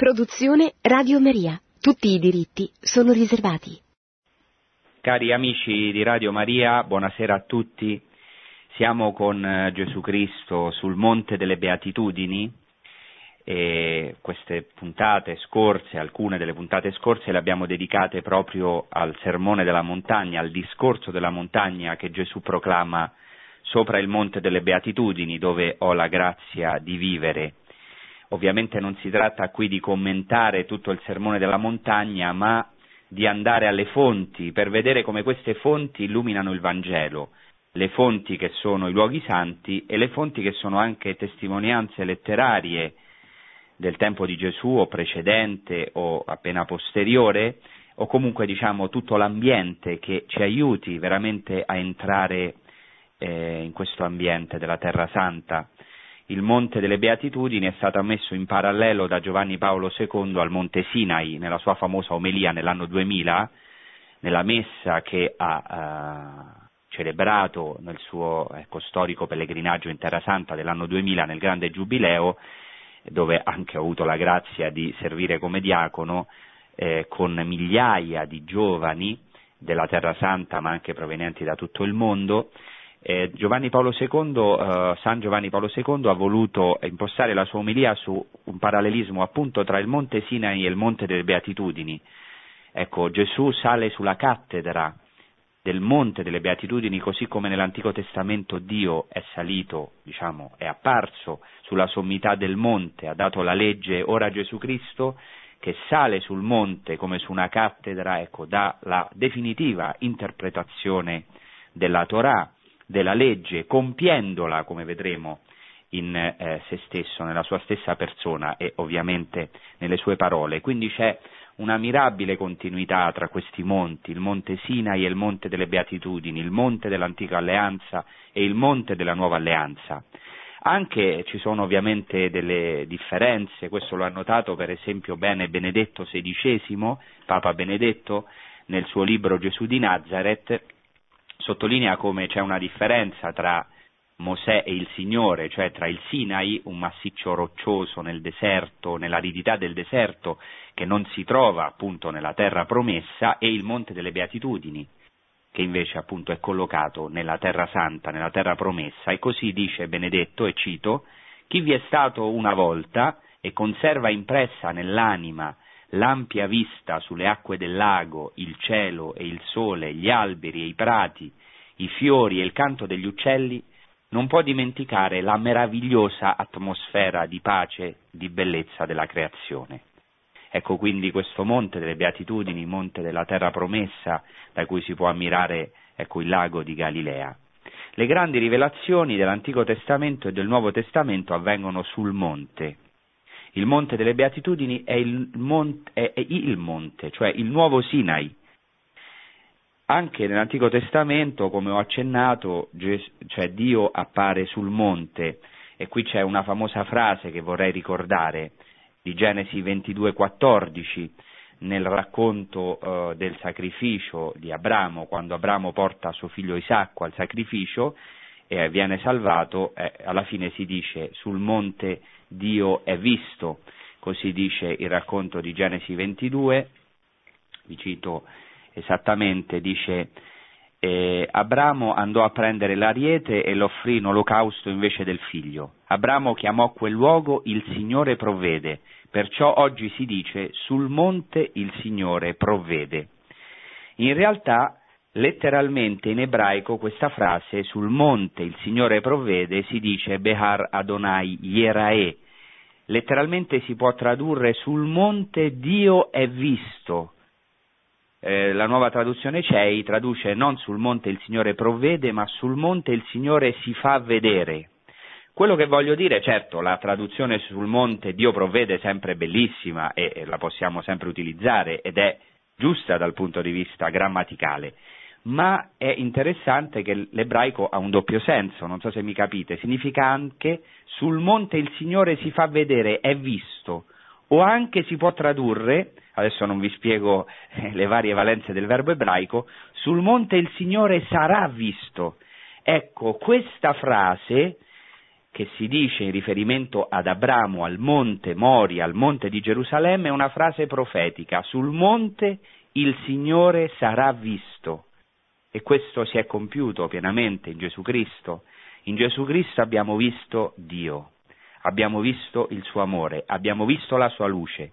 Produzione Radio Maria. Tutti i diritti sono riservati. Cari amici di Radio Maria, buonasera a tutti. Siamo con eh, Gesù Cristo sul Monte delle Beatitudini e queste puntate scorse, alcune delle puntate scorse le abbiamo dedicate proprio al sermone della montagna, al discorso della montagna che Gesù proclama sopra il Monte delle Beatitudini, dove ho la grazia di vivere Ovviamente non si tratta qui di commentare tutto il sermone della montagna, ma di andare alle fonti per vedere come queste fonti illuminano il Vangelo, le fonti che sono i luoghi santi e le fonti che sono anche testimonianze letterarie del tempo di Gesù o precedente o appena posteriore, o comunque diciamo tutto l'ambiente che ci aiuti veramente a entrare eh, in questo ambiente della Terra Santa il Monte delle Beatitudini è stato messo in parallelo da Giovanni Paolo II al Monte Sinai nella sua famosa omelia nell'anno 2000, nella messa che ha eh, celebrato nel suo ecco, storico pellegrinaggio in Terra Santa dell'anno 2000 nel grande giubileo, dove anche ho avuto la grazia di servire come diacono eh, con migliaia di giovani della Terra Santa ma anche provenienti da tutto il mondo eh, Giovanni II, eh, San Giovanni Paolo II ha voluto impostare la sua omelia su un parallelismo appunto tra il Monte Sinai e il Monte delle Beatitudini. Ecco, Gesù sale sulla cattedra del Monte delle Beatitudini, così come nell'Antico Testamento Dio è salito, diciamo, è apparso sulla sommità del monte, ha dato la legge, ora Gesù Cristo che sale sul monte come su una cattedra, ecco, dà la definitiva interpretazione della Torah della legge, compiendola, come vedremo, in eh, se stesso, nella sua stessa persona e ovviamente nelle sue parole. Quindi c'è una mirabile continuità tra questi monti, il monte Sinai e il monte delle Beatitudini, il monte dell'antica alleanza e il monte della nuova alleanza. Anche ci sono ovviamente delle differenze, questo lo ha notato per esempio bene Benedetto XVI, Papa Benedetto, nel suo libro Gesù di Nazareth, sottolinea come c'è una differenza tra Mosè e il Signore, cioè tra il Sinai, un massiccio roccioso nel deserto, nell'aridità del deserto, che non si trova appunto nella terra promessa, e il Monte delle Beatitudini, che invece appunto è collocato nella terra santa, nella terra promessa, e così dice Benedetto, e cito, chi vi è stato una volta e conserva impressa nell'anima l'ampia vista sulle acque del lago, il cielo e il sole, gli alberi e i prati, i fiori e il canto degli uccelli, non può dimenticare la meravigliosa atmosfera di pace, di bellezza della creazione. Ecco quindi questo monte delle beatitudini, monte della terra promessa, da cui si può ammirare ecco, il lago di Galilea. Le grandi rivelazioni dell'Antico Testamento e del Nuovo Testamento avvengono sul monte, il monte delle beatitudini è il monte, è, è il monte cioè il nuovo Sinai. Anche nell'Antico Testamento, come ho accennato, cioè Dio appare sul monte e qui c'è una famosa frase che vorrei ricordare di Genesi 22:14 nel racconto uh, del sacrificio di Abramo, quando Abramo porta suo figlio Isacco al sacrificio e viene salvato, eh, alla fine si dice sul monte Dio è visto, così dice il racconto di Genesi 22, vi cito esattamente, dice eh, Abramo andò a prendere l'ariete e l'offrì in olocausto invece del figlio. Abramo chiamò quel luogo il Signore provvede, perciò oggi si dice sul monte il Signore provvede. In realtà letteralmente in ebraico questa frase sul monte il Signore provvede si dice Behar Adonai Yerae, letteralmente si può tradurre sul monte Dio è visto. Eh, la nuova traduzione CEI traduce non sul monte il Signore provvede, ma sul monte il Signore si fa vedere. Quello che voglio dire, certo, la traduzione sul monte Dio provvede è sempre bellissima e, e la possiamo sempre utilizzare ed è giusta dal punto di vista grammaticale, ma è interessante che l'ebraico ha un doppio senso, non so se mi capite, significa anche sul monte il Signore si fa vedere, è visto, o anche si può tradurre, adesso non vi spiego eh, le varie valenze del verbo ebraico, sul monte il Signore sarà visto. Ecco, questa frase che si dice in riferimento ad Abramo, al monte Moria, al monte di Gerusalemme, è una frase profetica. Sul monte il Signore sarà visto. E questo si è compiuto pienamente in Gesù Cristo. In Gesù Cristo abbiamo visto Dio, abbiamo visto il suo amore, abbiamo visto la sua luce.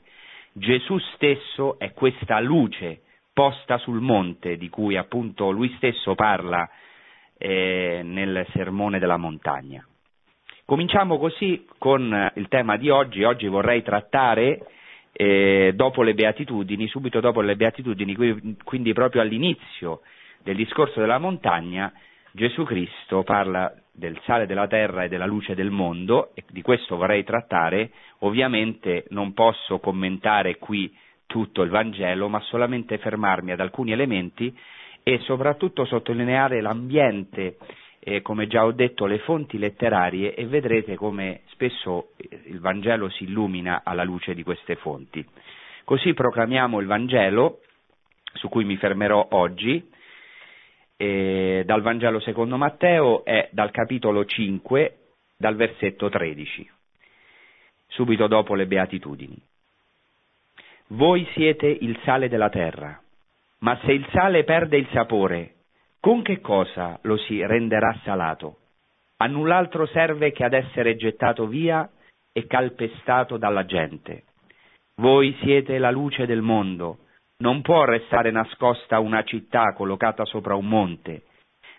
Gesù stesso è questa luce posta sul monte di cui appunto lui stesso parla eh, nel sermone della montagna. Cominciamo così con il tema di oggi. Oggi vorrei trattare eh, dopo le beatitudini, subito dopo le beatitudini, quindi proprio all'inizio del discorso della montagna, Gesù Cristo parla del sale della terra e della luce del mondo e di questo vorrei trattare. Ovviamente non posso commentare qui tutto il Vangelo, ma solamente fermarmi ad alcuni elementi e soprattutto sottolineare l'ambiente, eh, come già ho detto, le fonti letterarie e vedrete come spesso eh, il Vangelo si illumina alla luce di queste fonti. Così proclamiamo il Vangelo, su cui mi fermerò oggi, eh, dal Vangelo secondo Matteo è dal capitolo 5, dal versetto 13, subito dopo le beatitudini. Voi siete il sale della terra, ma se il sale perde il sapore, con che cosa lo si renderà salato? A null'altro serve che ad essere gettato via e calpestato dalla gente. Voi siete la luce del mondo, non può restare nascosta una città collocata sopra un monte,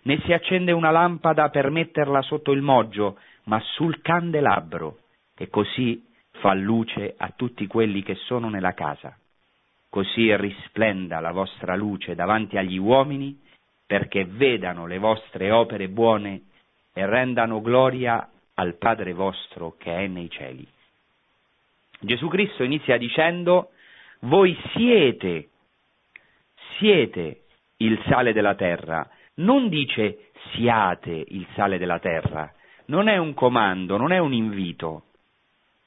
né si accende una lampada per metterla sotto il moggio, ma sul candelabro, e così fa luce a tutti quelli che sono nella casa. Così risplenda la vostra luce davanti agli uomini, perché vedano le vostre opere buone e rendano gloria al Padre vostro che è nei cieli. Gesù Cristo inizia dicendo voi siete, siete il sale della terra, non dice siate il sale della terra, non è un comando, non è un invito,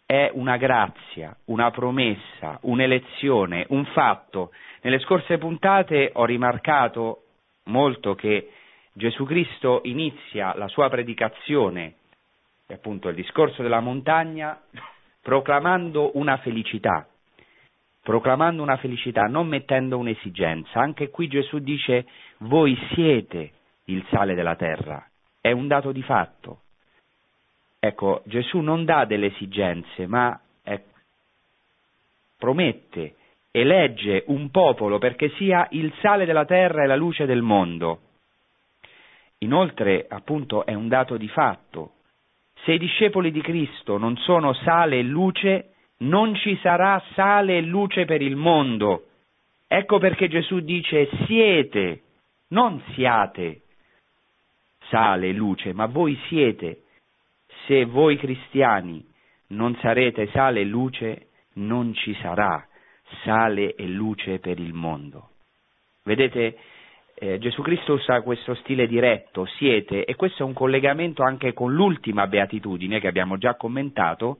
è una grazia, una promessa, un'elezione, un fatto. Nelle scorse puntate ho rimarcato molto che Gesù Cristo inizia la sua predicazione, appunto il discorso della montagna, proclamando una felicità, proclamando una felicità, non mettendo un'esigenza. Anche qui Gesù dice voi siete il sale della terra, è un dato di fatto. Ecco, Gesù non dà delle esigenze, ma eh, promette, elegge un popolo perché sia il sale della terra e la luce del mondo. Inoltre, appunto, è un dato di fatto. Se i discepoli di Cristo non sono sale e luce, non ci sarà sale e luce per il mondo. Ecco perché Gesù dice siete, non siate sale e luce, ma voi siete. Se voi cristiani non sarete sale e luce, non ci sarà sale e luce per il mondo. Vedete, eh, Gesù Cristo usa questo stile diretto, siete, e questo è un collegamento anche con l'ultima beatitudine che abbiamo già commentato,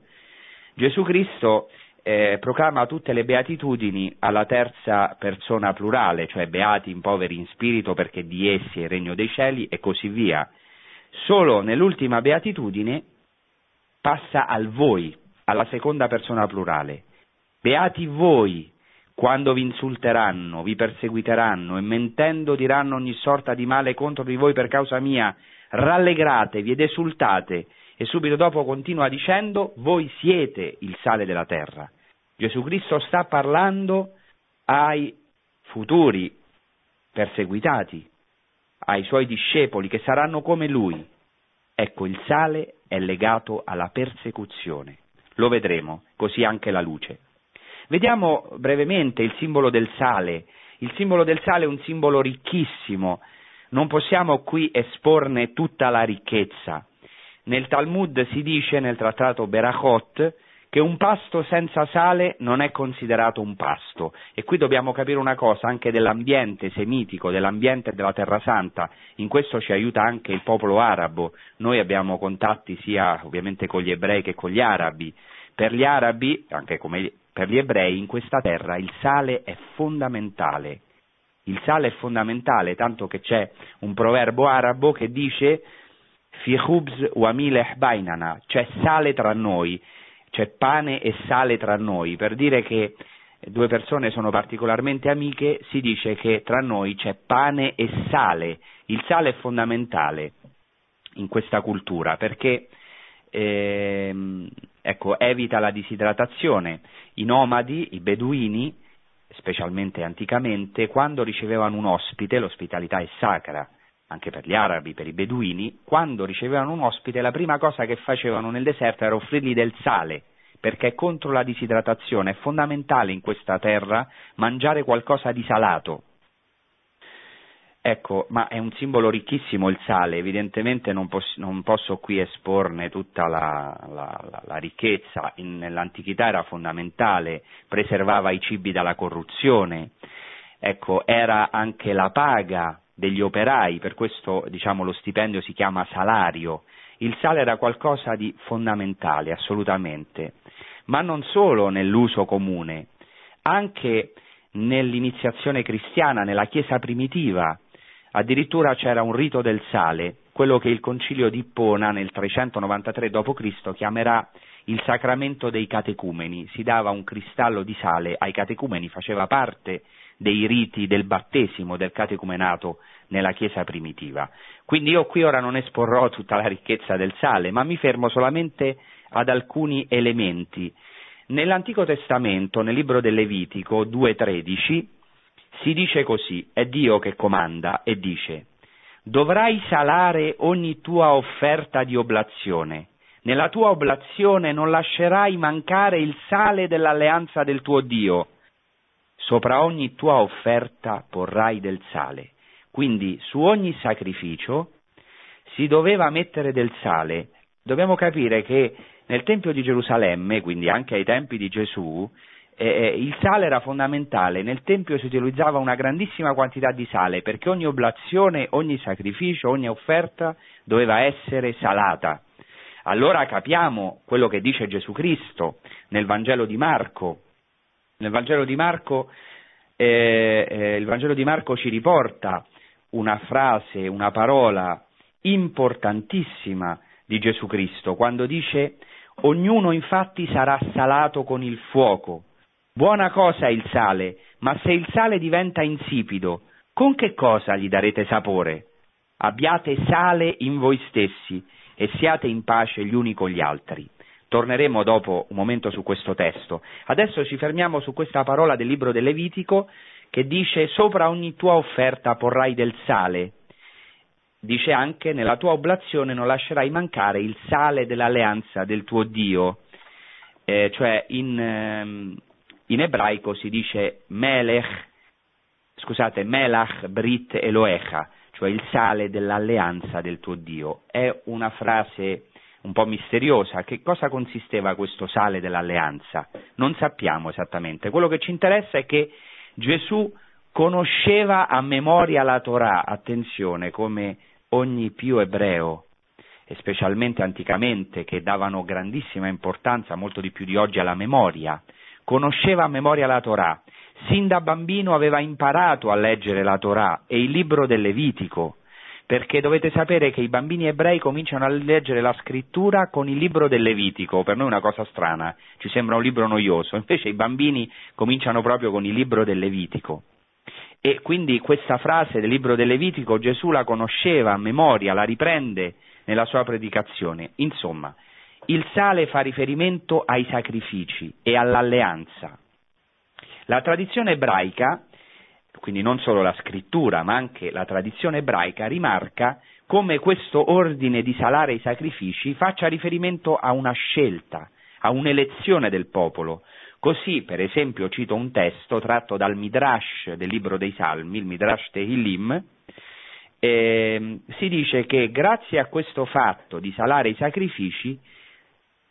Gesù Cristo eh, proclama tutte le beatitudini alla terza persona plurale, cioè beati in poveri in spirito perché di essi è il regno dei cieli e così via. Solo nell'ultima beatitudine passa al voi, alla seconda persona plurale. Beati voi quando vi insulteranno, vi perseguiteranno e mentendo diranno ogni sorta di male contro di voi per causa mia, rallegratevi ed esultate e subito dopo continua dicendo voi siete il sale della terra. Gesù Cristo sta parlando ai futuri perseguitati, ai suoi discepoli che saranno come lui. Ecco, il sale è legato alla persecuzione. Lo vedremo, così anche la luce. Vediamo brevemente il simbolo del sale. Il simbolo del sale è un simbolo ricchissimo, non possiamo qui esporne tutta la ricchezza. Nel Talmud si dice, nel trattato Berachot, che un pasto senza sale non è considerato un pasto. E qui dobbiamo capire una cosa anche dell'ambiente semitico, dell'ambiente della Terra Santa. In questo ci aiuta anche il popolo arabo. Noi abbiamo contatti sia ovviamente con gli ebrei che con gli arabi. Per gli arabi, anche come per gli ebrei, in questa terra il sale è fondamentale. Il sale è fondamentale, tanto che c'è un proverbo arabo che dice fi khubz wa mileh bainana, c'è sale tra noi, c'è pane e sale tra noi, per dire che due persone sono particolarmente amiche, si dice che tra noi c'è pane e sale. Il sale è fondamentale in questa cultura perché ehm, ecco, evita la disidratazione. I nomadi, i beduini, specialmente anticamente, quando ricevevano un ospite, l'ospitalità è sacra, anche per gli arabi, per i beduini, quando ricevevano un ospite la prima cosa che facevano nel deserto era offrirgli del sale, perché contro la disidratazione, è fondamentale in questa terra mangiare qualcosa di salato, Ecco, ma è un simbolo ricchissimo il sale, evidentemente non, poss- non posso qui esporne tutta la, la, la, la ricchezza, In, nell'antichità era fondamentale, preservava i cibi dalla corruzione, ecco, era anche la paga degli operai, per questo diciamo, lo stipendio si chiama salario, il sale era qualcosa di fondamentale, assolutamente, ma non solo nell'uso comune, anche nell'iniziazione cristiana, nella Chiesa primitiva, Addirittura c'era un rito del sale, quello che il concilio di Ippona nel 393 d.C. chiamerà il sacramento dei catecumeni. Si dava un cristallo di sale ai catecumeni, faceva parte dei riti del battesimo, del catecumenato nella Chiesa primitiva. Quindi io qui ora non esporrò tutta la ricchezza del sale, ma mi fermo solamente ad alcuni elementi. Nell'Antico Testamento, nel libro del Levitico 2.13, si dice così, è Dio che comanda e dice, dovrai salare ogni tua offerta di oblazione. Nella tua oblazione non lascerai mancare il sale dell'alleanza del tuo Dio. Sopra ogni tua offerta porrai del sale. Quindi su ogni sacrificio si doveva mettere del sale. Dobbiamo capire che nel Tempio di Gerusalemme, quindi anche ai tempi di Gesù, eh, il sale era fondamentale, nel Tempio si utilizzava una grandissima quantità di sale perché ogni oblazione, ogni sacrificio, ogni offerta doveva essere salata. Allora capiamo quello che dice Gesù Cristo nel Vangelo di Marco. Nel Vangelo di Marco, eh, eh, il Vangelo di Marco ci riporta una frase, una parola importantissima di Gesù Cristo, quando dice ognuno infatti sarà salato con il fuoco Buona cosa è il sale, ma se il sale diventa insipido, con che cosa gli darete sapore? Abbiate sale in voi stessi e siate in pace gli uni con gli altri. Torneremo dopo un momento su questo testo. Adesso ci fermiamo su questa parola del libro del Levitico che dice sopra ogni tua offerta porrai del sale. Dice anche nella tua oblazione non lascerai mancare il sale dell'alleanza del tuo Dio. Eh, cioè in, ehm, in ebraico si dice Melech, scusate, Melach Brit Eloecha, cioè il sale dell'alleanza del tuo Dio. È una frase un po' misteriosa. Che cosa consisteva questo sale dell'alleanza? Non sappiamo esattamente. Quello che ci interessa è che Gesù conosceva a memoria la Torah, attenzione, come ogni più ebreo, e specialmente anticamente, che davano grandissima importanza, molto di più di oggi, alla memoria conosceva a memoria la Torah, sin da bambino aveva imparato a leggere la Torah e il libro del Levitico, perché dovete sapere che i bambini ebrei cominciano a leggere la scrittura con il libro del Levitico, per noi è una cosa strana, ci sembra un libro noioso, invece i bambini cominciano proprio con il libro del Levitico. E quindi questa frase del libro del Levitico Gesù la conosceva a memoria, la riprende nella sua predicazione. Insomma, il sale fa riferimento ai sacrifici e all'alleanza. La tradizione ebraica, quindi non solo la scrittura, ma anche la tradizione ebraica, rimarca come questo ordine di salare i sacrifici faccia riferimento a una scelta, a un'elezione del popolo. Così, per esempio, cito un testo tratto dal Midrash del libro dei Salmi, il Midrash Tehillim, eh, si dice che grazie a questo fatto di salare i sacrifici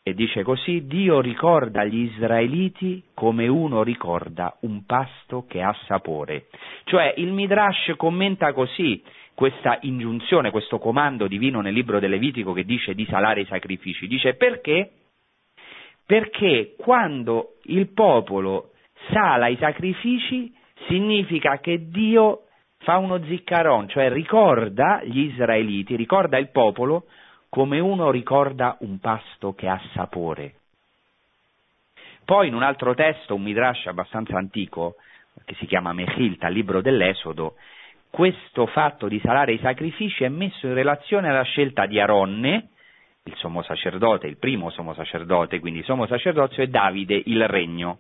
e dice così, Dio ricorda gli israeliti come uno ricorda un pasto che ha sapore. Cioè il Midrash commenta così questa ingiunzione, questo comando divino nel libro del Levitico che dice di salare i sacrifici. Dice perché? Perché quando il popolo sala i sacrifici significa che Dio fa uno ziccaron, cioè ricorda gli israeliti, ricorda il popolo come uno ricorda un pasto che ha sapore. Poi in un altro testo, un midrash abbastanza antico, che si chiama Mechilta, libro dell'Esodo, questo fatto di salare i sacrifici è messo in relazione alla scelta di Aronne, il sommo sacerdote, il primo sommo sacerdote, quindi sommo sacerdozio, e Davide, il regno.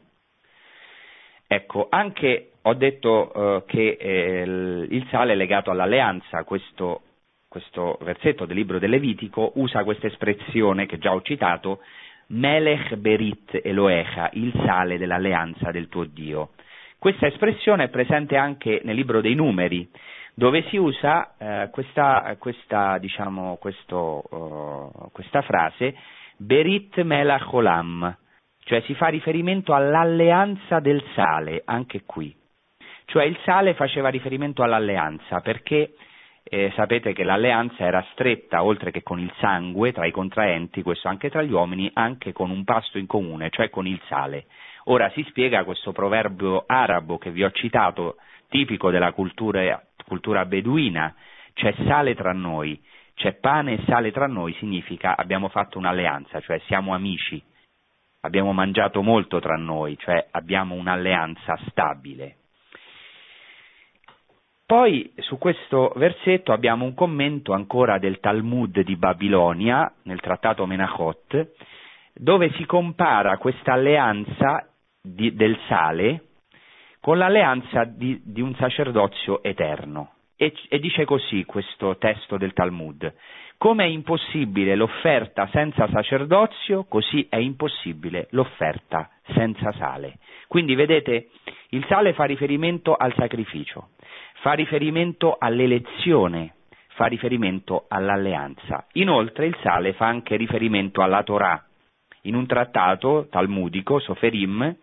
Ecco, anche ho detto eh, che eh, il sale è legato all'alleanza, questo, questo versetto del libro del Levitico usa questa espressione che già ho citato, Melech Berit Eloecha, il sale dell'alleanza del tuo Dio. Questa espressione è presente anche nel libro dei numeri, dove si usa eh, questa, questa, diciamo, questo, uh, questa, frase Berit Melach Olam, cioè si fa riferimento all'alleanza del sale, anche qui. Cioè il sale faceva riferimento all'alleanza, perché eh, sapete che l'alleanza era stretta, oltre che con il sangue tra i contraenti, questo anche tra gli uomini, anche con un pasto in comune, cioè con il sale. Ora si spiega questo proverbio arabo che vi ho citato, tipico della cultura, cultura beduina, c'è sale tra noi, c'è pane e sale tra noi, significa abbiamo fatto un'alleanza, cioè siamo amici, abbiamo mangiato molto tra noi, cioè abbiamo un'alleanza stabile. Poi su questo versetto abbiamo un commento ancora del Talmud di Babilonia, nel trattato Menachot, dove si compara questa alleanza di, del sale con l'alleanza di, di un sacerdozio eterno. E, e, dice così questo testo del Talmud. Come è impossibile l'offerta senza sacerdozio, così è impossibile l'offerta senza sale. Quindi vedete, il sale fa riferimento al sacrificio, fa riferimento all'elezione, fa riferimento all'alleanza. Inoltre il sale fa anche riferimento alla Torah. In un trattato talmudico, Soferim,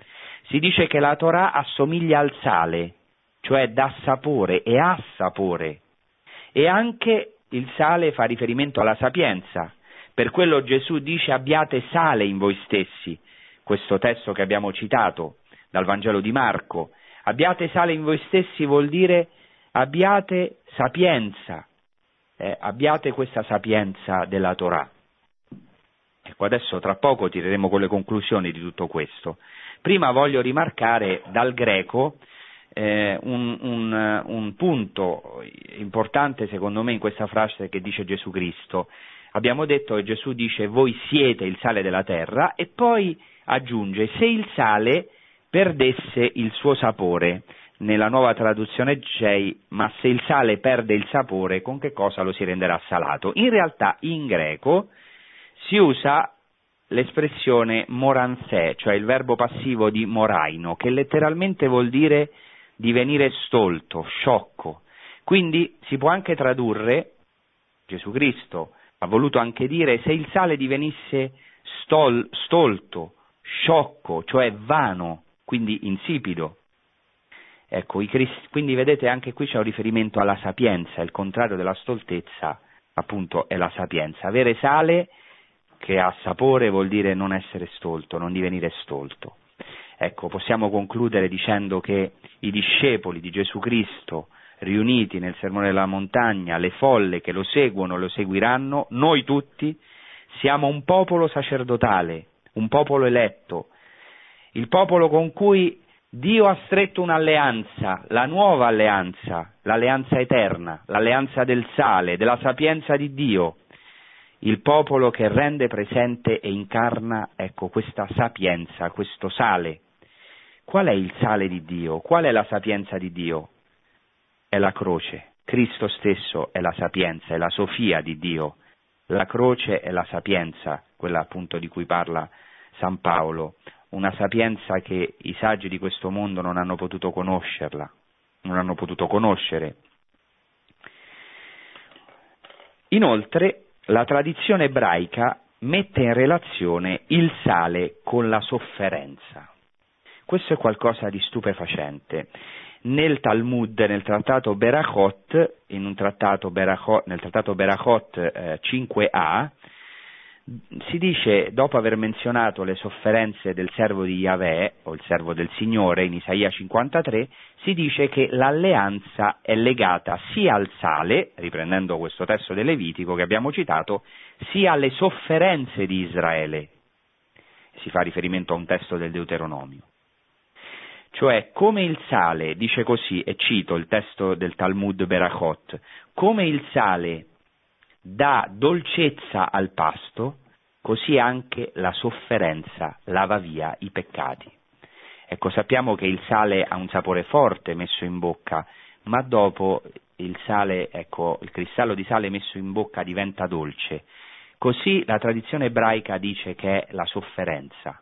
si dice che la Torah assomiglia al sale, cioè dà sapore e ha sapore. E anche il sale fa riferimento alla sapienza. Per quello Gesù dice abbiate sale in voi stessi, questo testo che abbiamo citato dal Vangelo di Marco. Abbiate sale in voi stessi vuol dire abbiate sapienza, eh, abbiate questa sapienza della Torah. Ecco, adesso tra poco tireremo con le conclusioni di tutto questo. Prima voglio rimarcare dal greco eh, un, un, un, punto importante secondo me in questa frase che dice Gesù Cristo. Abbiamo detto che Gesù dice voi siete il sale della terra e poi aggiunge se il sale perdesse il suo sapore. Nella nuova traduzione c'è ma se il sale perde il sapore con che cosa lo si renderà salato? In realtà in greco si usa l'espressione moranzè, cioè il verbo passivo di moraino, che letteralmente vuol dire divenire stolto, sciocco. Quindi si può anche tradurre, Gesù Cristo ha voluto anche dire, se il sale divenisse stol, stolto, sciocco, cioè vano, quindi insipido. Ecco, Cristi, quindi vedete anche qui c'è un riferimento alla sapienza, il contrario della stoltezza appunto è la sapienza. Avere sale che ha sapore vuol dire non essere stolto, non divenire stolto. Ecco, possiamo concludere dicendo che i discepoli di Gesù Cristo riuniti nel Sermone della Montagna, le folle che lo seguono, lo seguiranno, noi tutti siamo un popolo sacerdotale, un popolo eletto, il popolo con cui Dio ha stretto un'alleanza, la nuova alleanza, l'alleanza eterna, l'alleanza del sale, della sapienza di Dio, il popolo che rende presente e incarna, ecco, questa sapienza, questo sale. Qual è il sale di Dio? Qual è la sapienza di Dio? È la croce. Cristo stesso è la sapienza, è la sofia di Dio. La croce è la sapienza, quella appunto di cui parla San Paolo, una sapienza che i saggi di questo mondo non hanno potuto conoscerla, non hanno potuto conoscere. Inoltre, la tradizione ebraica mette in relazione il sale con la sofferenza. Questo è qualcosa di stupefacente. Nel Talmud, nel trattato Berachot, trattato Berachot nel trattato Berachot eh, 5a, si dice, dopo aver menzionato le sofferenze del servo di Yahweh, o il servo del Signore, in Isaia 53, si dice che l'alleanza è legata sia al sale, riprendendo questo testo del Levitico che abbiamo citato, sia alle sofferenze di Israele. Si fa riferimento a un testo del Deuteronomio. Cioè, come il sale, dice così, e cito il testo del Talmud Berachot, come il sale dà dolcezza al pasto, così anche la sofferenza lava via i peccati. Ecco, sappiamo che il sale ha un sapore forte messo in bocca, ma dopo il sale, ecco, il cristallo di sale messo in bocca diventa dolce. Così la tradizione ebraica dice che è la sofferenza.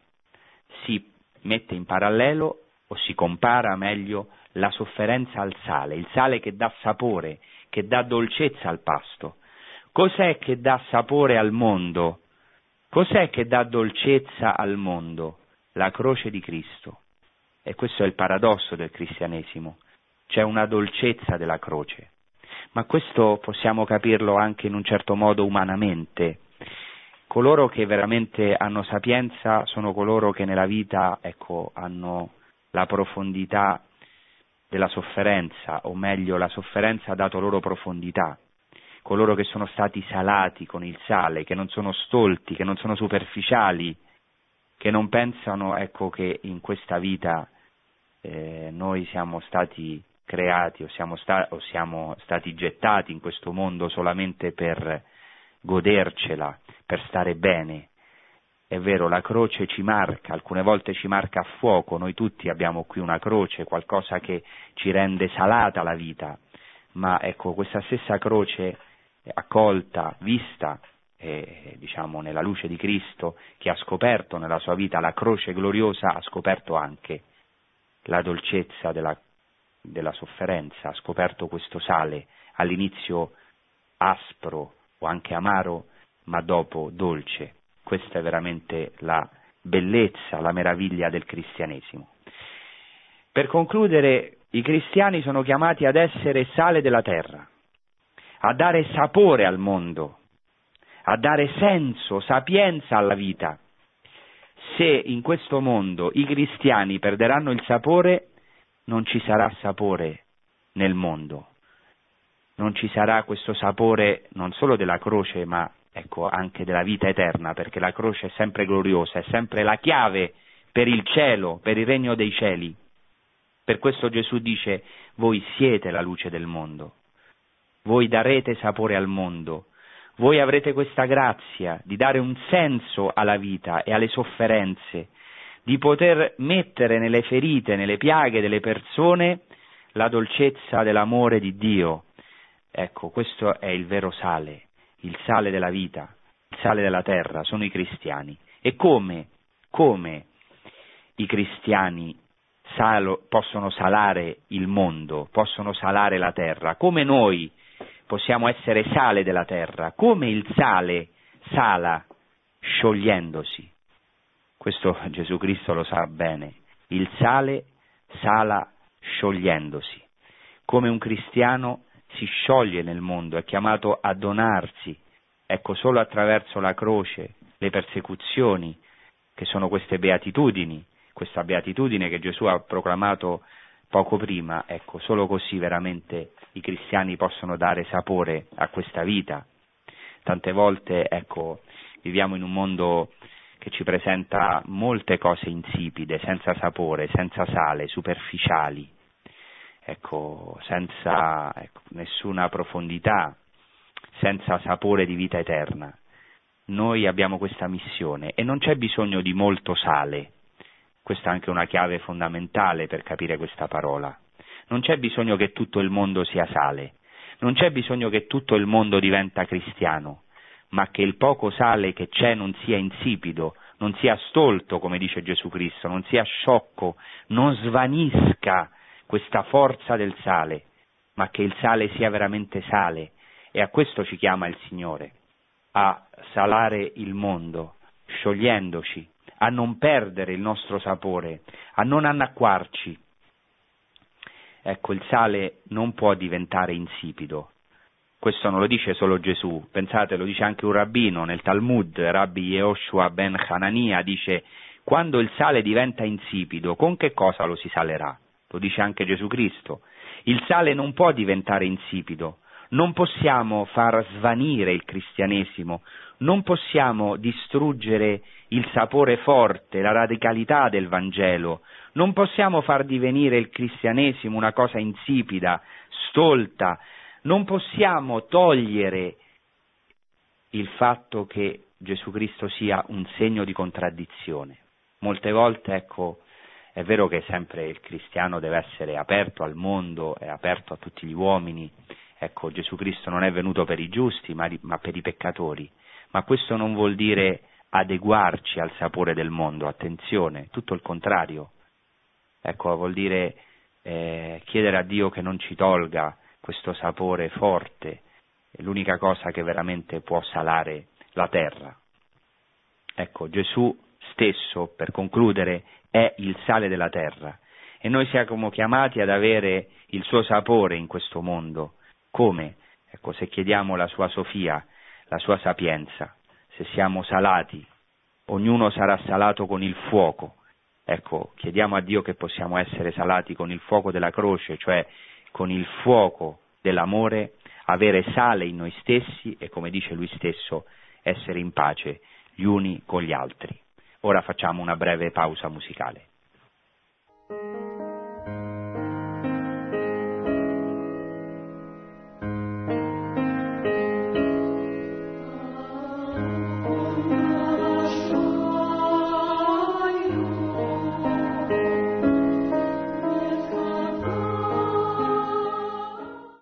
Si mette in parallelo o si compara meglio la sofferenza al sale, il sale che dà sapore, che dà dolcezza al pasto. Cos'è che dà sapore al mondo? Cos'è che dà dolcezza al mondo? La croce di Cristo. E questo è il paradosso del cristianesimo. C'è una dolcezza della croce. Ma questo possiamo capirlo anche in un certo modo umanamente. Coloro che veramente hanno sapienza sono coloro che nella vita, ecco, hanno la profondità della sofferenza, o meglio, la sofferenza ha dato loro profondità coloro che sono stati salati con il sale, che non sono stolti, che non sono superficiali, che non pensano ecco, che in questa vita eh, noi siamo stati creati o siamo, sta- o siamo stati gettati in questo mondo solamente per godercela, per stare bene. È vero, la croce ci marca, alcune volte ci marca a fuoco, noi tutti abbiamo qui una croce, qualcosa che ci rende salata la vita, ma ecco, questa stessa croce accolta, vista, eh, diciamo, nella luce di Cristo, che ha scoperto nella sua vita la croce gloriosa, ha scoperto anche la dolcezza della, della sofferenza, ha scoperto questo sale, all'inizio aspro o anche amaro, ma dopo dolce. Questa è veramente la bellezza, la meraviglia del cristianesimo. Per concludere, i cristiani sono chiamati ad essere sale della terra a dare sapore al mondo, a dare senso, sapienza alla vita. Se in questo mondo i cristiani perderanno il sapore, non ci sarà sapore nel mondo. Non ci sarà questo sapore non solo della croce, ma ecco, anche della vita eterna, perché la croce è sempre gloriosa, è sempre la chiave per il cielo, per il regno dei cieli. Per questo Gesù dice, voi siete la luce del mondo voi darete sapore al mondo, voi avrete questa grazia di dare un senso alla vita e alle sofferenze, di poter mettere nelle ferite, nelle piaghe delle persone la dolcezza dell'amore di Dio. Ecco, questo è il vero sale, il sale della vita, il sale della terra, sono i cristiani. E come, come i cristiani salo, possono salare il mondo, possono salare la terra, come noi possiamo essere sale della terra, come il sale sala sciogliendosi. Questo Gesù Cristo lo sa bene. Il sale sala sciogliendosi. Come un cristiano si scioglie nel mondo, è chiamato a donarsi. Ecco, solo attraverso la croce, le persecuzioni, che sono queste beatitudini, questa beatitudine che Gesù ha proclamato poco prima, ecco, solo così veramente i cristiani possono dare sapore a questa vita. Tante volte, ecco, viviamo in un mondo che ci presenta molte cose insipide, senza sapore, senza sale, superficiali, ecco, senza ecco, nessuna profondità, senza sapore di vita eterna. Noi abbiamo questa missione e non c'è bisogno di molto sale, questa è anche una chiave fondamentale per capire questa parola. Non c'è bisogno che tutto il mondo sia sale, non c'è bisogno che tutto il mondo diventa cristiano, ma che il poco sale che c'è non sia insipido, non sia stolto, come dice Gesù Cristo, non sia sciocco, non svanisca questa forza del sale, ma che il sale sia veramente sale. E a questo ci chiama il Signore, a salare il mondo, sciogliendoci, a non perdere il nostro sapore, a non annacquarci, Ecco, il sale non può diventare insipido, questo non lo dice solo Gesù, pensate, lo dice anche un rabbino nel Talmud, Rabbi Yehoshua ben Hanania, dice quando il sale diventa insipido, con che cosa lo si salerà? Lo dice anche Gesù Cristo. Il sale non può diventare insipido, non possiamo far svanire il cristianesimo, non possiamo distruggere il sapore forte, la radicalità del Vangelo, non possiamo far divenire il cristianesimo una cosa insipida, stolta, non possiamo togliere il fatto che Gesù Cristo sia un segno di contraddizione. Molte volte, ecco, è vero che sempre il cristiano deve essere aperto al mondo, è aperto a tutti gli uomini, ecco, Gesù Cristo non è venuto per i giusti, ma, ma per i peccatori, ma questo non vuol dire adeguarci al sapore del mondo, attenzione, tutto il contrario. Ecco, vuol dire eh, chiedere a Dio che non ci tolga questo sapore forte, è l'unica cosa che veramente può salare la terra. Ecco, Gesù stesso, per concludere, è il sale della terra e noi siamo chiamati ad avere il suo sapore in questo mondo. Come? Ecco, se chiediamo la sua Sofia, la sua sapienza, se siamo salati, ognuno sarà salato con il fuoco. Ecco, chiediamo a Dio che possiamo essere salati con il fuoco della croce, cioè con il fuoco dell'amore, avere sale in noi stessi e, come dice lui stesso, essere in pace gli uni con gli altri. Ora facciamo una breve pausa musicale.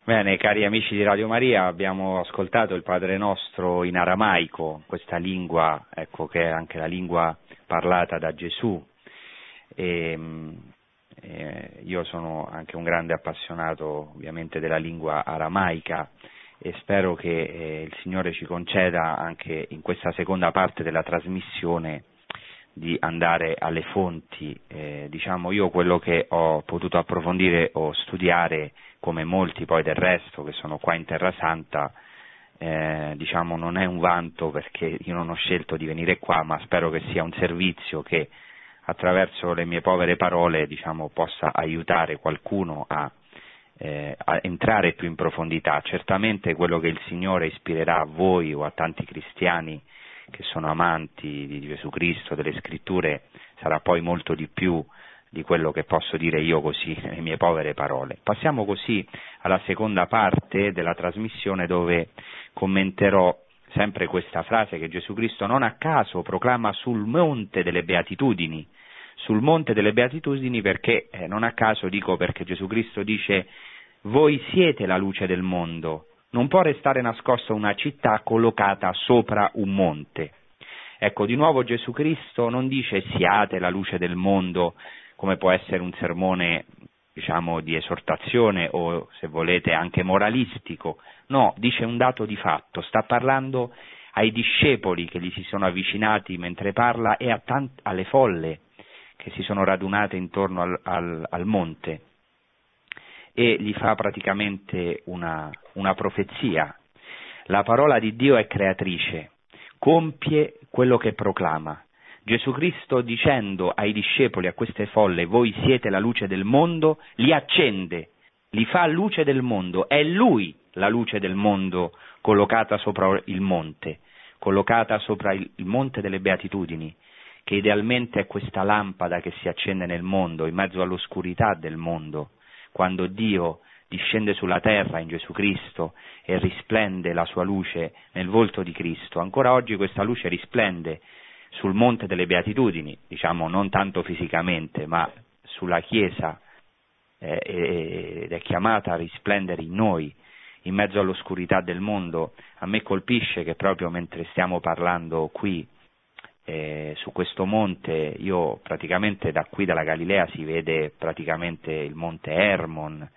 Bene, cari amici di Radio Maria, abbiamo ascoltato il Padre Nostro in aramaico, questa lingua, ecco, che è anche la lingua parlata da Gesù. E, e io sono anche un grande appassionato ovviamente della lingua aramaica e spero che eh, il Signore ci conceda anche in questa seconda parte della trasmissione di andare alle fonti. Eh, diciamo io quello che ho potuto approfondire o studiare come molti poi del resto che sono qua in Terra Santa, eh, diciamo non è un vanto perché io non ho scelto di venire qua, ma spero che sia un servizio che attraverso le mie povere parole diciamo, possa aiutare qualcuno a, eh, a, entrare più in profondità. Certamente quello che il Signore ispirerà a voi o a tanti cristiani che sono amanti di Gesù Cristo, delle scritture, sarà poi molto di più di quello che posso dire io così, le mie povere parole. Passiamo così alla seconda parte della trasmissione dove commenterò sempre questa frase che Gesù Cristo non a caso proclama sul monte delle beatitudini, sul monte delle beatitudini perché, eh, non a caso dico perché Gesù Cristo dice voi siete la luce del mondo, non può restare nascosta una città collocata sopra un monte. Ecco, di nuovo Gesù Cristo non dice siate la luce del mondo come può essere un sermone diciamo di esortazione o se volete anche moralistico, no, dice un dato di fatto, sta parlando ai discepoli che gli si sono avvicinati mentre parla e tant- alle folle che si sono radunate intorno al, al, al monte e gli fa praticamente una, una profezia. La parola di Dio è creatrice, compie quello che proclama. Gesù Cristo dicendo ai discepoli, a queste folle, voi siete la luce del mondo, li accende, li fa luce del mondo, è Lui la luce del mondo collocata sopra il monte, collocata sopra il, monte delle beatitudini, che idealmente è questa lampada che si accende nel mondo, in mezzo all'oscurità del mondo, quando Dio discende sulla terra in Gesù Cristo e risplende la sua luce nel volto di Cristo. Ancora oggi questa luce risplende sul monte delle beatitudini, diciamo non tanto fisicamente, ma sulla Chiesa eh, ed è chiamata a risplendere in noi, in mezzo all'oscurità del mondo. A me colpisce che proprio mentre stiamo parlando qui, eh, su questo monte, io praticamente da qui dalla Galilea si vede praticamente il monte Hermon,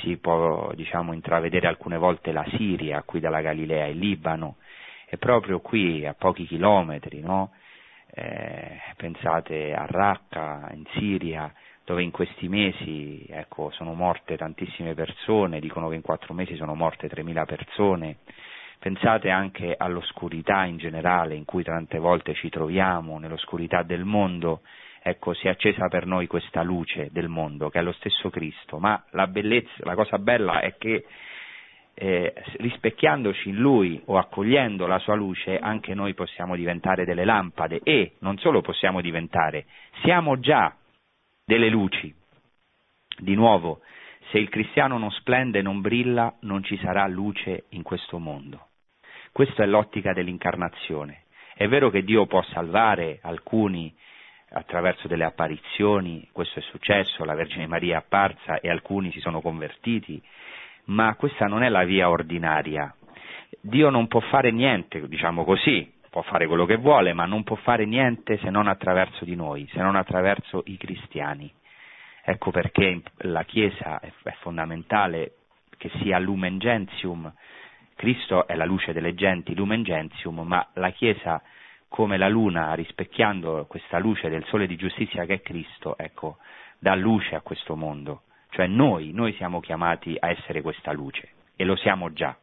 si può diciamo intravedere alcune volte la Siria qui dalla Galilea, il Libano, e proprio qui a pochi chilometri, no? eh, pensate a Raqqa in Siria, dove in questi mesi ecco, sono morte tantissime persone, dicono che in quattro mesi sono morte 3.000 persone. Pensate anche all'oscurità in generale in cui tante volte ci troviamo, nell'oscurità del mondo, ecco, si è accesa per noi questa luce del mondo, che è lo stesso Cristo, ma la bellezza, la cosa bella è che eh, rispecchiandoci in Lui o accogliendo la sua luce, anche noi possiamo diventare delle lampade e non solo possiamo diventare, siamo già delle luci. Di nuovo, se il cristiano non splende, non brilla, non ci sarà luce in questo mondo. Questa è l'ottica dell'incarnazione. È vero che Dio può salvare alcuni attraverso delle apparizioni, questo è successo, la Vergine Maria è apparsa e alcuni si sono convertiti, ma questa non è la via ordinaria. Dio non può fare niente, diciamo così, può fare quello che vuole, ma non può fare niente se non attraverso di noi, se non attraverso i cristiani. Ecco perché la Chiesa è, fondamentale che sia lumen gentium, Cristo è la luce delle genti, lumen gentium, ma la Chiesa come la luna, rispecchiando questa luce del sole di giustizia che è Cristo, ecco, dà luce a questo mondo. Cioè noi, noi siamo chiamati a essere questa luce e lo siamo già.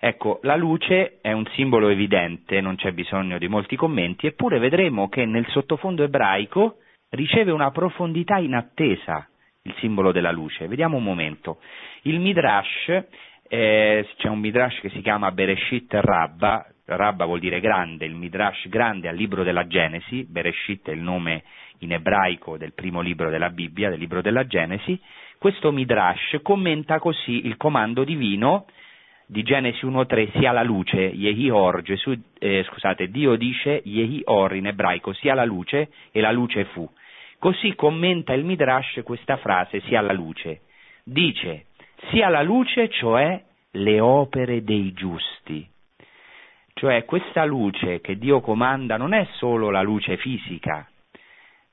Ecco, la luce è un simbolo evidente, non c'è bisogno di molti commenti, eppure vedremo che nel sottofondo ebraico riceve una profondità inattesa il simbolo della luce. Vediamo un momento. Il Midrash, eh, c'è un Midrash che si chiama Bereshit Rabba, Rabba vuol dire grande, il Midrash grande al libro della Genesi, Bereshit è il nome in ebraico del primo libro della Bibbia, del libro della Genesi, questo Midrash commenta così il comando divino di Genesi 1.3, sia la luce, Yehi Or, Gesù, eh, scusate, Dio dice Yehi Or in ebraico, sia la luce e la luce fu. Così commenta il Midrash questa frase, sia la luce. Dice, sia la luce, cioè le opere dei giusti. Cioè questa luce che Dio comanda non è solo la luce fisica,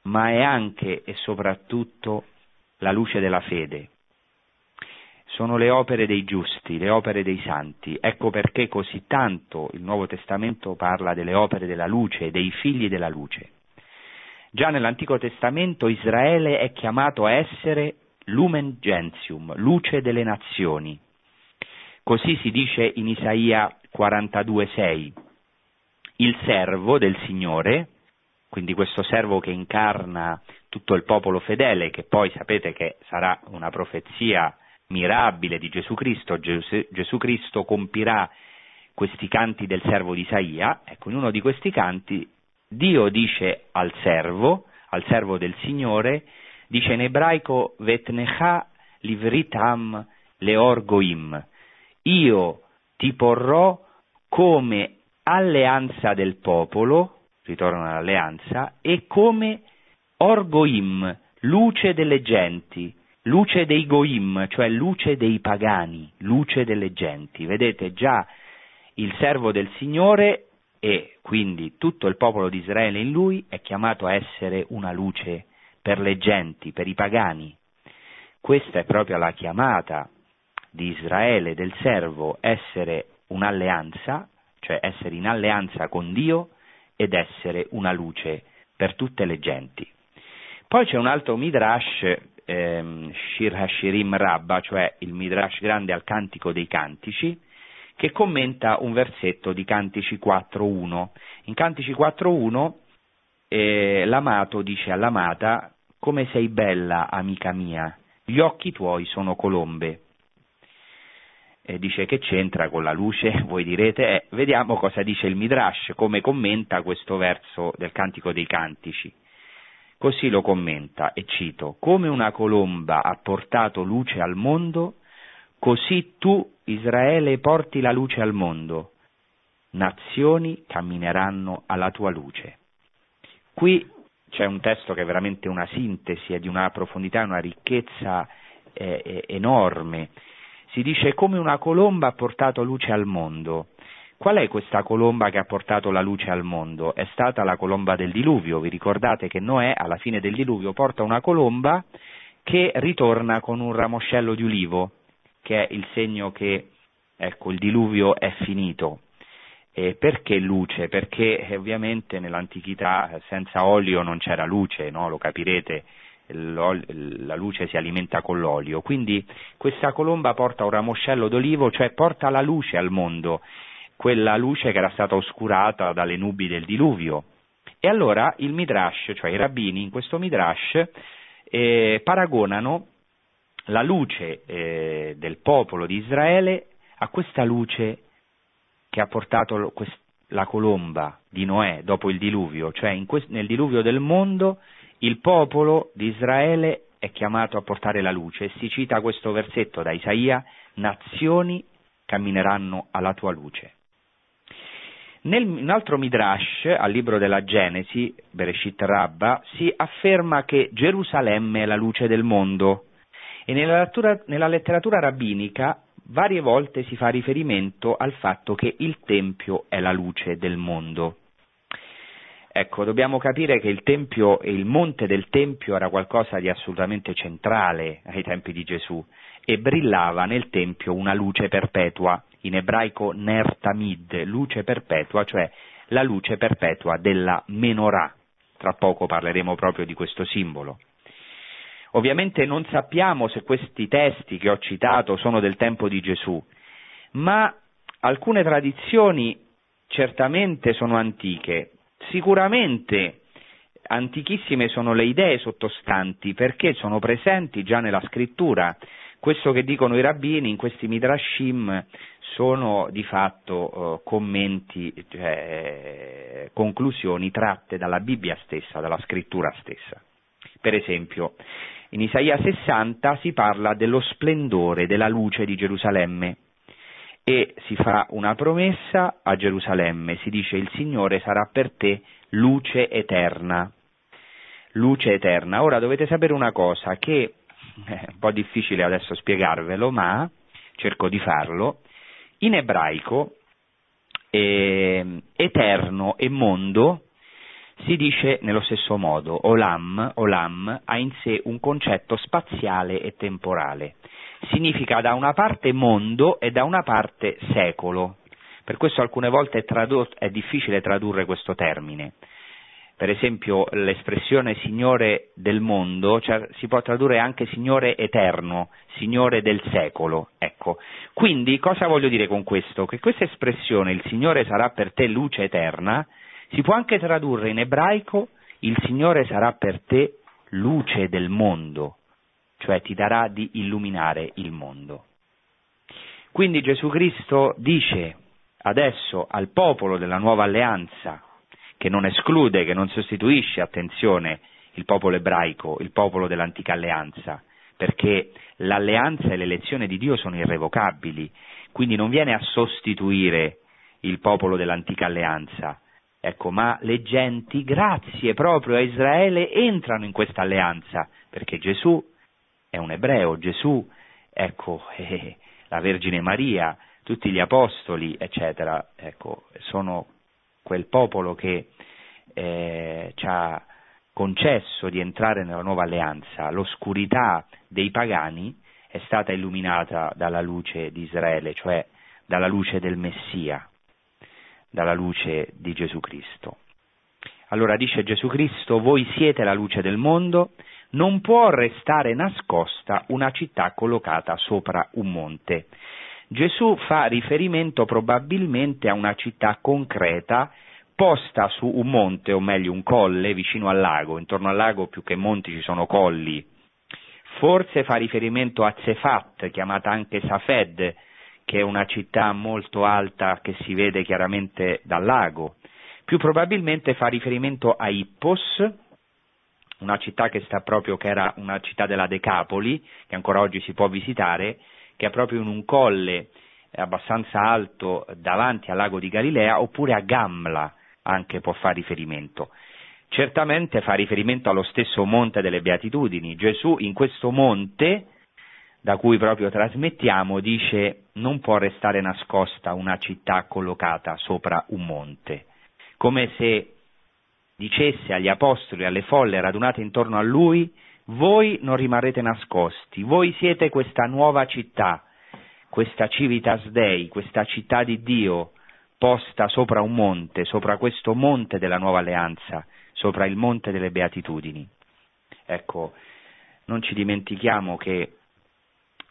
ma è anche e soprattutto la luce della fede. Sono le opere dei giusti, le opere dei santi. Ecco perché così tanto il Nuovo Testamento parla delle opere della luce, dei figli della luce. Già nell'Antico Testamento Israele è chiamato a essere lumen gentium, luce delle nazioni. Così si dice in Isaia 42,6. Il servo del Signore, quindi questo servo che incarna tutto il popolo fedele, che poi sapete che sarà una profezia mirabile di Gesù Cristo, Gesù, Gesù Cristo compirà questi canti del servo di Isaia, ecco, in uno di questi canti Dio dice al servo, al servo del Signore, dice in ebraico Vetnecha livritam leorgoim, io ti porrò come alleanza del popolo, ritorno all'alleanza, e come orgoim, luce delle genti, luce dei goim, cioè luce dei pagani, luce delle genti. Vedete già il servo del Signore e quindi tutto il popolo di Israele in lui è chiamato a essere una luce per le genti, per i pagani. Questa è proprio la chiamata di Israele, del servo, essere un'alleanza, cioè essere in alleanza con Dio ed essere una luce per tutte le genti. Poi c'è un altro midrash, ehm, Shir Hashirim Rabba, cioè il midrash grande al cantico dei cantici, che commenta un versetto di Cantici 4.1. In Cantici 4.1 eh, l'amato dice all'amata, come sei bella, amica mia, gli occhi tuoi sono colombe eh, dice che c'entra con la luce, voi direte, eh, vediamo cosa dice il Midrash, come commenta questo verso del Cantico dei Cantici. Così lo commenta, e cito, come una colomba ha portato luce al mondo, così tu, Israele, porti la luce al mondo. Nazioni cammineranno alla tua luce. Qui c'è un testo che è veramente una sintesi, è di una profondità e una ricchezza eh, eh enorme si dice come una colomba ha portato luce al mondo. Qual è questa colomba che ha portato la luce al mondo? È stata la colomba del diluvio. Vi ricordate che Noè alla fine del diluvio porta una colomba che ritorna con un ramoscello di ulivo, che è il segno che ecco, il diluvio è finito. E perché luce? Perché eh, ovviamente nell'antichità senza olio non c'era luce, no? lo capirete, la luce si alimenta con l'olio. Quindi questa colomba porta un ramoscello d'olivo, cioè porta la luce al mondo, quella luce che era stata oscurata dalle nubi del diluvio. E allora il Midrash, cioè i rabbini in questo Midrash, eh, paragonano la luce eh, del popolo di Israele a questa luce che ha portato la colomba di Noè dopo il diluvio, cioè quest- nel diluvio del mondo il popolo di Israele è chiamato a portare la luce e si cita questo versetto da Isaia, nazioni cammineranno alla tua luce. Nel, un altro Midrash, al libro della Genesi, Bereshit Rabba, si afferma che Gerusalemme è la luce del mondo e nella nella letteratura rabbinica varie volte si fa riferimento al fatto che il Tempio è la luce del mondo. Ecco, dobbiamo capire che il Tempio e il monte del Tempio era qualcosa di assolutamente centrale ai tempi di Gesù e brillava nel Tempio una luce perpetua, in ebraico ner tamid, luce perpetua, cioè la luce perpetua della menorah. Tra poco parleremo proprio di questo simbolo. Ovviamente non sappiamo se questi testi che ho citato sono del tempo di Gesù, ma alcune tradizioni certamente sono antiche, Sicuramente antichissime sono le idee sottostanti perché sono presenti già nella scrittura. Questo che dicono i rabbini in questi midrashim sono di fatto eh, commenti, cioè, conclusioni tratte dalla Bibbia stessa, dalla scrittura stessa. Per esempio, in Isaia 60 si parla dello splendore della luce di Gerusalemme e si fa una promessa a Gerusalemme, si dice il Signore sarà per te luce eterna. Luce eterna. Ora dovete sapere una cosa, che è un po' difficile adesso spiegarvelo, ma cerco di farlo. In ebraico eh, eterno e mondo si dice nello stesso modo, olam, olam ha in sé un concetto spaziale e temporale significa da una parte mondo e da una parte secolo. Per questo alcune volte è, tradotto, è difficile tradurre questo termine. Per esempio l'espressione Signore del mondo cioè, si può tradurre anche Signore eterno, Signore del secolo. Ecco. Quindi cosa voglio dire con questo? Che questa espressione, il Signore sarà per te luce eterna, si può anche tradurre in ebraico il Signore sarà per te luce del mondo cioè ti darà di illuminare il mondo. Quindi Gesù Cristo dice adesso al popolo della nuova alleanza, che non esclude, che non sostituisce, attenzione, il popolo ebraico, il popolo dell'antica alleanza, perché l'alleanza e l'elezione di Dio sono irrevocabili, quindi non viene a sostituire il popolo dell'antica alleanza, ecco, ma le genti, grazie proprio a Israele, entrano in questa alleanza, perché Gesù è un ebreo, Gesù, ecco, eh, la Vergine Maria, tutti gli apostoli, eccetera, ecco, sono quel popolo che eh, ci ha concesso di entrare nella nuova alleanza. L'oscurità dei pagani è stata illuminata dalla luce di Israele, cioè dalla luce del Messia, dalla luce di Gesù Cristo. Allora dice Gesù Cristo, voi siete la luce del mondo, non può restare nascosta una città collocata sopra un monte. Gesù fa riferimento probabilmente a una città concreta posta su un monte, o meglio un colle, vicino al lago. Intorno al lago più che monti ci sono colli. Forse fa riferimento a Cefat, chiamata anche Safed, che è una città molto alta che si vede chiaramente dal lago. Più probabilmente fa riferimento a Ippos, una città che proprio, che era una città della Decapoli, che ancora oggi si può visitare, che è proprio in un colle abbastanza alto davanti al lago di Galilea, oppure a Gamla anche può fare riferimento. Certamente fa riferimento allo stesso monte delle beatitudini. Gesù in questo monte, da cui proprio trasmettiamo, dice non può restare nascosta una città collocata sopra un monte, come se dicesse agli apostoli alle folle radunate intorno a lui, voi non rimarrete nascosti, voi siete questa nuova città, questa civitas dei, questa città di Dio, posta sopra un monte, sopra questo monte della nuova alleanza, sopra il monte delle beatitudini. Ecco, non ci dimentichiamo che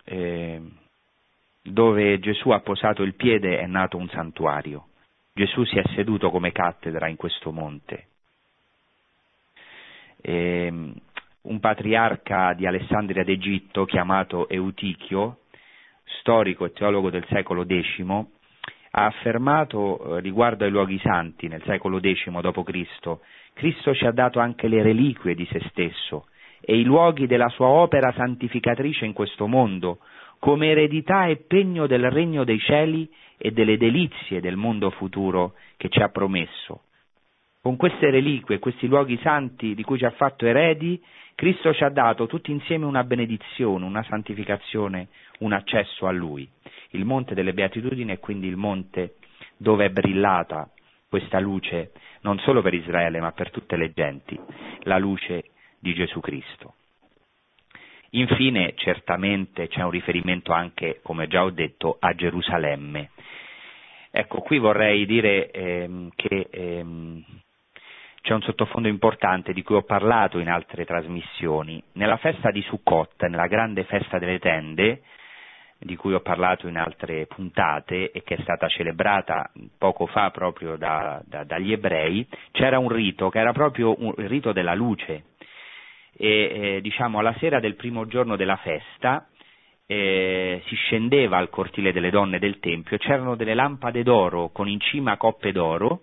eh, dove Gesù ha posato il piede è nato un santuario. Gesù si è seduto come cattedra in questo monte. E, un patriarca di Alessandria d'Egitto chiamato Eutichio, storico e teologo del secolo X, ha affermato eh, riguardo ai luoghi santi nel secolo X d.C., Cristo ci ha dato anche le reliquie di se stesso e i luoghi della sua opera santificatrice in questo mondo, come eredità e pegno del regno dei cieli e delle delizie del mondo futuro che ci ha promesso. Con queste reliquie, questi luoghi santi di cui ci ha fatto eredi, Cristo ci ha dato tutti insieme una benedizione, una santificazione, un accesso a Lui. Il monte delle beatitudini è quindi il monte dove è brillata questa luce, non solo per Israele ma per tutte le genti, la luce di Gesù Cristo. Infine, certamente c'è un riferimento anche, come già ho detto, a Gerusalemme. Ecco, qui vorrei dire ehm, che ehm, c'è un sottofondo importante di cui ho parlato in altre trasmissioni. Nella festa di Sukkot, nella grande festa delle tende, di cui ho parlato in altre puntate e che è stata celebrata poco fa proprio da, da, dagli ebrei, c'era un rito che era proprio un, il rito della luce. E, eh, diciamo alla sera del primo giorno della festa eh, si scendeva al cortile delle donne del Tempio, c'erano delle lampade d'oro con in cima coppe d'oro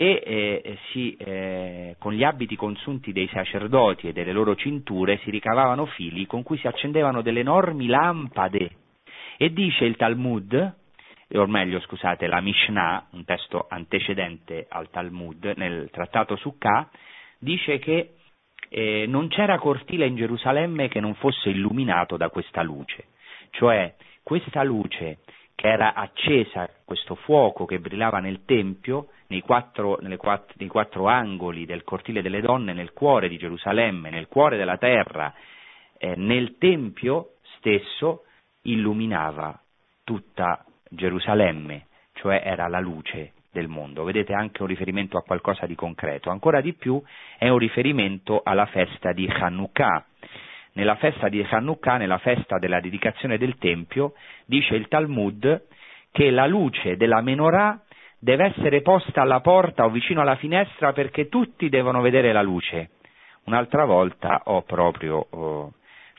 e eh, si, eh, con gli abiti consunti dei sacerdoti e delle loro cinture si ricavavano fili con cui si accendevano delle enormi lampade. E dice il Talmud, o meglio scusate, la Mishnah, un testo antecedente al Talmud, nel trattato su Ka, dice che eh, non c'era cortile in Gerusalemme che non fosse illuminato da questa luce, cioè questa luce che era accesa, questo fuoco che brillava nel Tempio, nei quattro, quattro, nei quattro, angoli del cortile delle donne, nel cuore di Gerusalemme, nel cuore della terra, eh, nel Tempio stesso, illuminava tutta Gerusalemme, cioè era la luce del mondo. Vedete anche un riferimento a qualcosa di concreto. Ancora di più è un riferimento alla festa di Hanukkah, nella festa di Hanukkah, nella festa della dedicazione del Tempio, dice il Talmud che la luce della menorah deve essere posta alla porta o vicino alla finestra perché tutti devono vedere la luce. Un'altra volta ho proprio oh,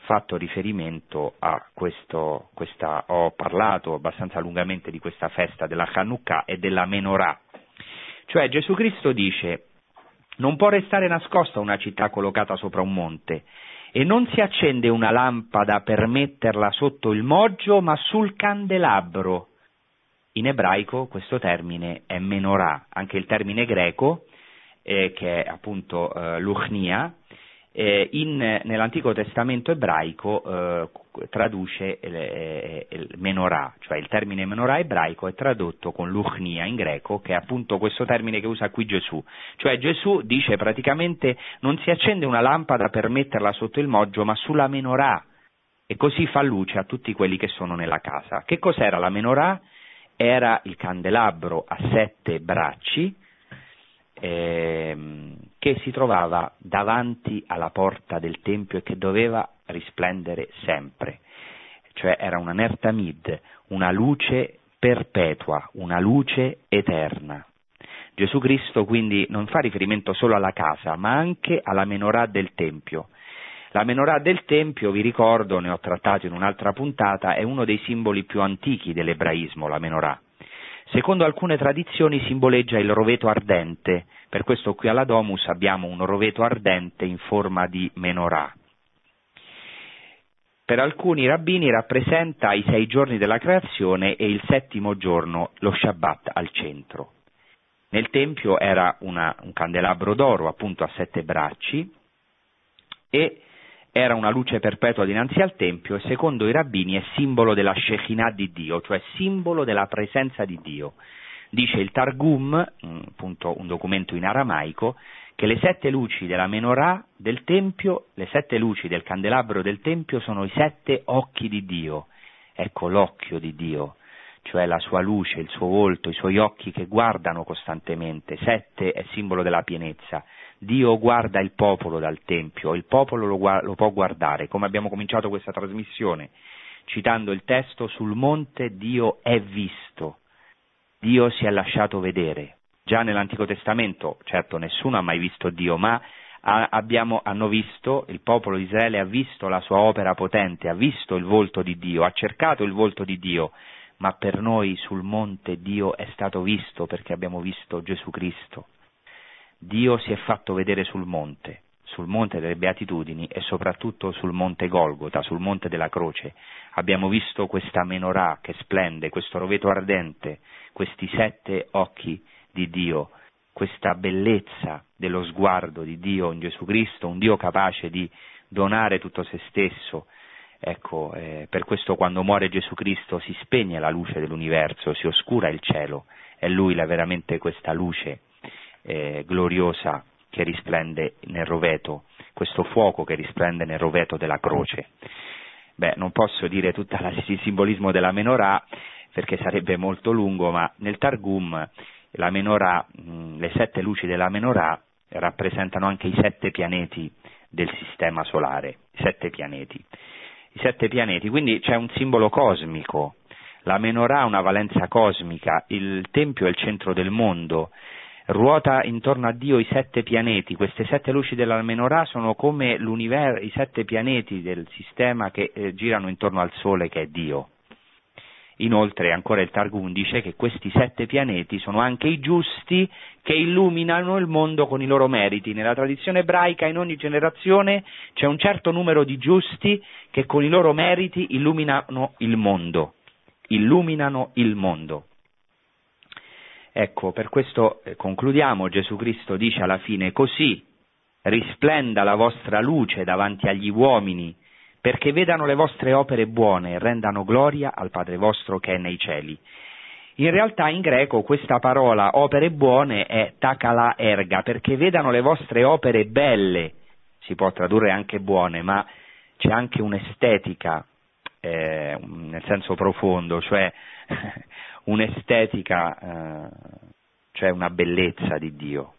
fatto riferimento a questo, questa, ho parlato abbastanza lungamente di questa festa della Hanukkah e della menorah. Cioè Gesù Cristo dice non può restare nascosta una città collocata sopra un monte e non si accende una lampada per metterla sotto il moggio, ma sul candelabro. In ebraico questo termine è menorah, anche il termine greco, eh, che è appunto eh, luchnia, eh, in, nell'Antico Testamento ebraico eh, traduce il, eh, il menorah, cioè il termine menorah ebraico è tradotto con luchnia in greco, che è appunto questo termine che usa qui Gesù. Cioè Gesù dice praticamente non si accende una lampada per metterla sotto il moggio, ma sulla menorah, e così fa luce a tutti quelli che sono nella casa. Che cos'era la menorah? Era il candelabro a sette bracci, ehm, che si trovava davanti alla porta del Tempio e che doveva risplendere sempre. Cioè era una nertamid, una luce perpetua, una luce eterna. Gesù Cristo quindi non fa riferimento solo alla casa, ma anche alla menorah del Tempio. La menorah del Tempio, vi ricordo, ne ho trattato in un'altra puntata, è uno dei simboli più antichi dell'ebraismo, la menorah. Secondo alcune tradizioni simboleggia il roveto ardente, per questo qui alla Domus abbiamo un roveto ardente in forma di menorah. Per alcuni rabbini rappresenta i sei giorni della creazione e il settimo giorno, lo Shabbat, al centro. Nel Tempio era una, un candelabro d'oro, appunto a sette bracci, e era una luce perpetua dinanzi al Tempio e secondo i rabbini è simbolo della Shekinah di Dio, cioè simbolo della presenza di Dio. Dice il Targum, appunto un documento in aramaico, che le sette luci della menorah del Tempio, le sette luci del candelabro del Tempio sono i sette occhi di Dio. Ecco l'occhio di Dio, cioè la sua luce, il suo volto, i suoi occhi che guardano costantemente. Sette è simbolo della pienezza. Dio guarda il popolo dal Tempio, il popolo lo, lo può guardare, come abbiamo cominciato questa trasmissione, citando il testo sul monte Dio è visto, Dio si è lasciato vedere. Già nell'Antico Testamento, certo nessuno ha mai visto Dio, ma abbiamo, hanno visto, il popolo di Israele ha visto la sua opera potente, ha visto il volto di Dio, ha cercato il volto di Dio, ma per noi sul monte Dio è stato visto perché abbiamo visto Gesù Cristo. Dio si è fatto vedere sul monte, sul monte delle beatitudini e soprattutto sul monte Golgota, sul monte della croce. Abbiamo visto questa menorah che splende, questo roveto ardente, questi sette occhi di Dio questa bellezza dello sguardo di Dio in Gesù Cristo, un Dio capace di donare tutto se stesso. Ecco, eh, per questo quando muore Gesù Cristo si spegne la luce dell'universo, si oscura il cielo, è Lui la, veramente questa luce eh, gloriosa che risplende nel roveto, questo fuoco che risplende nel roveto della croce. Beh, non posso dire tutto il simbolismo della menorah perché sarebbe molto lungo, ma nel Targum la menorah, le sette luci della menorah rappresentano anche i sette pianeti del sistema solare, sette pianeti. I sette pianeti, quindi c'è un simbolo cosmico, la menorah ha una valenza cosmica, il Tempio è il centro del mondo, ruota intorno a Dio i sette pianeti, queste sette luci della menorah sono come i sette pianeti del sistema che eh, girano intorno al Sole che è Dio. Inoltre ancora il Targum dice che questi sette pianeti sono anche i giusti che illuminano il mondo con i loro meriti. Nella tradizione ebraica in ogni generazione c'è un certo numero di giusti che con i loro meriti illuminano il mondo. Illuminano il mondo. Ecco, per questo eh, concludiamo, Gesù Cristo dice alla fine così risplenda la vostra luce davanti agli uomini perché vedano le vostre opere buone e rendano gloria al Padre vostro che è nei cieli. In realtà in greco questa parola opere buone è takala erga, perché vedano le vostre opere belle, si può tradurre anche buone, ma c'è anche un'estetica, eh, nel senso profondo, cioè un'estetica, eh, cioè una bellezza di Dio.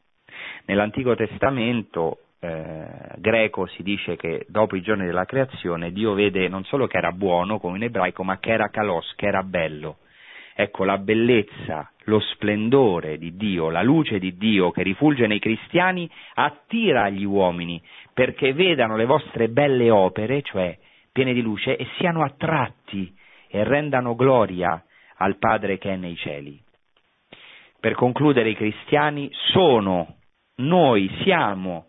Nell'Antico Testamento eh, greco si dice che dopo i giorni della creazione Dio vede non solo che era buono come in ebraico, ma che era kalos, che era bello. Ecco, la bellezza, lo splendore di Dio, la luce di Dio che rifulge nei cristiani attira gli uomini perché vedano le vostre belle opere, cioè piene di luce, e siano attratti e rendano gloria al Padre che è nei cieli. Per concludere, i cristiani sono, noi siamo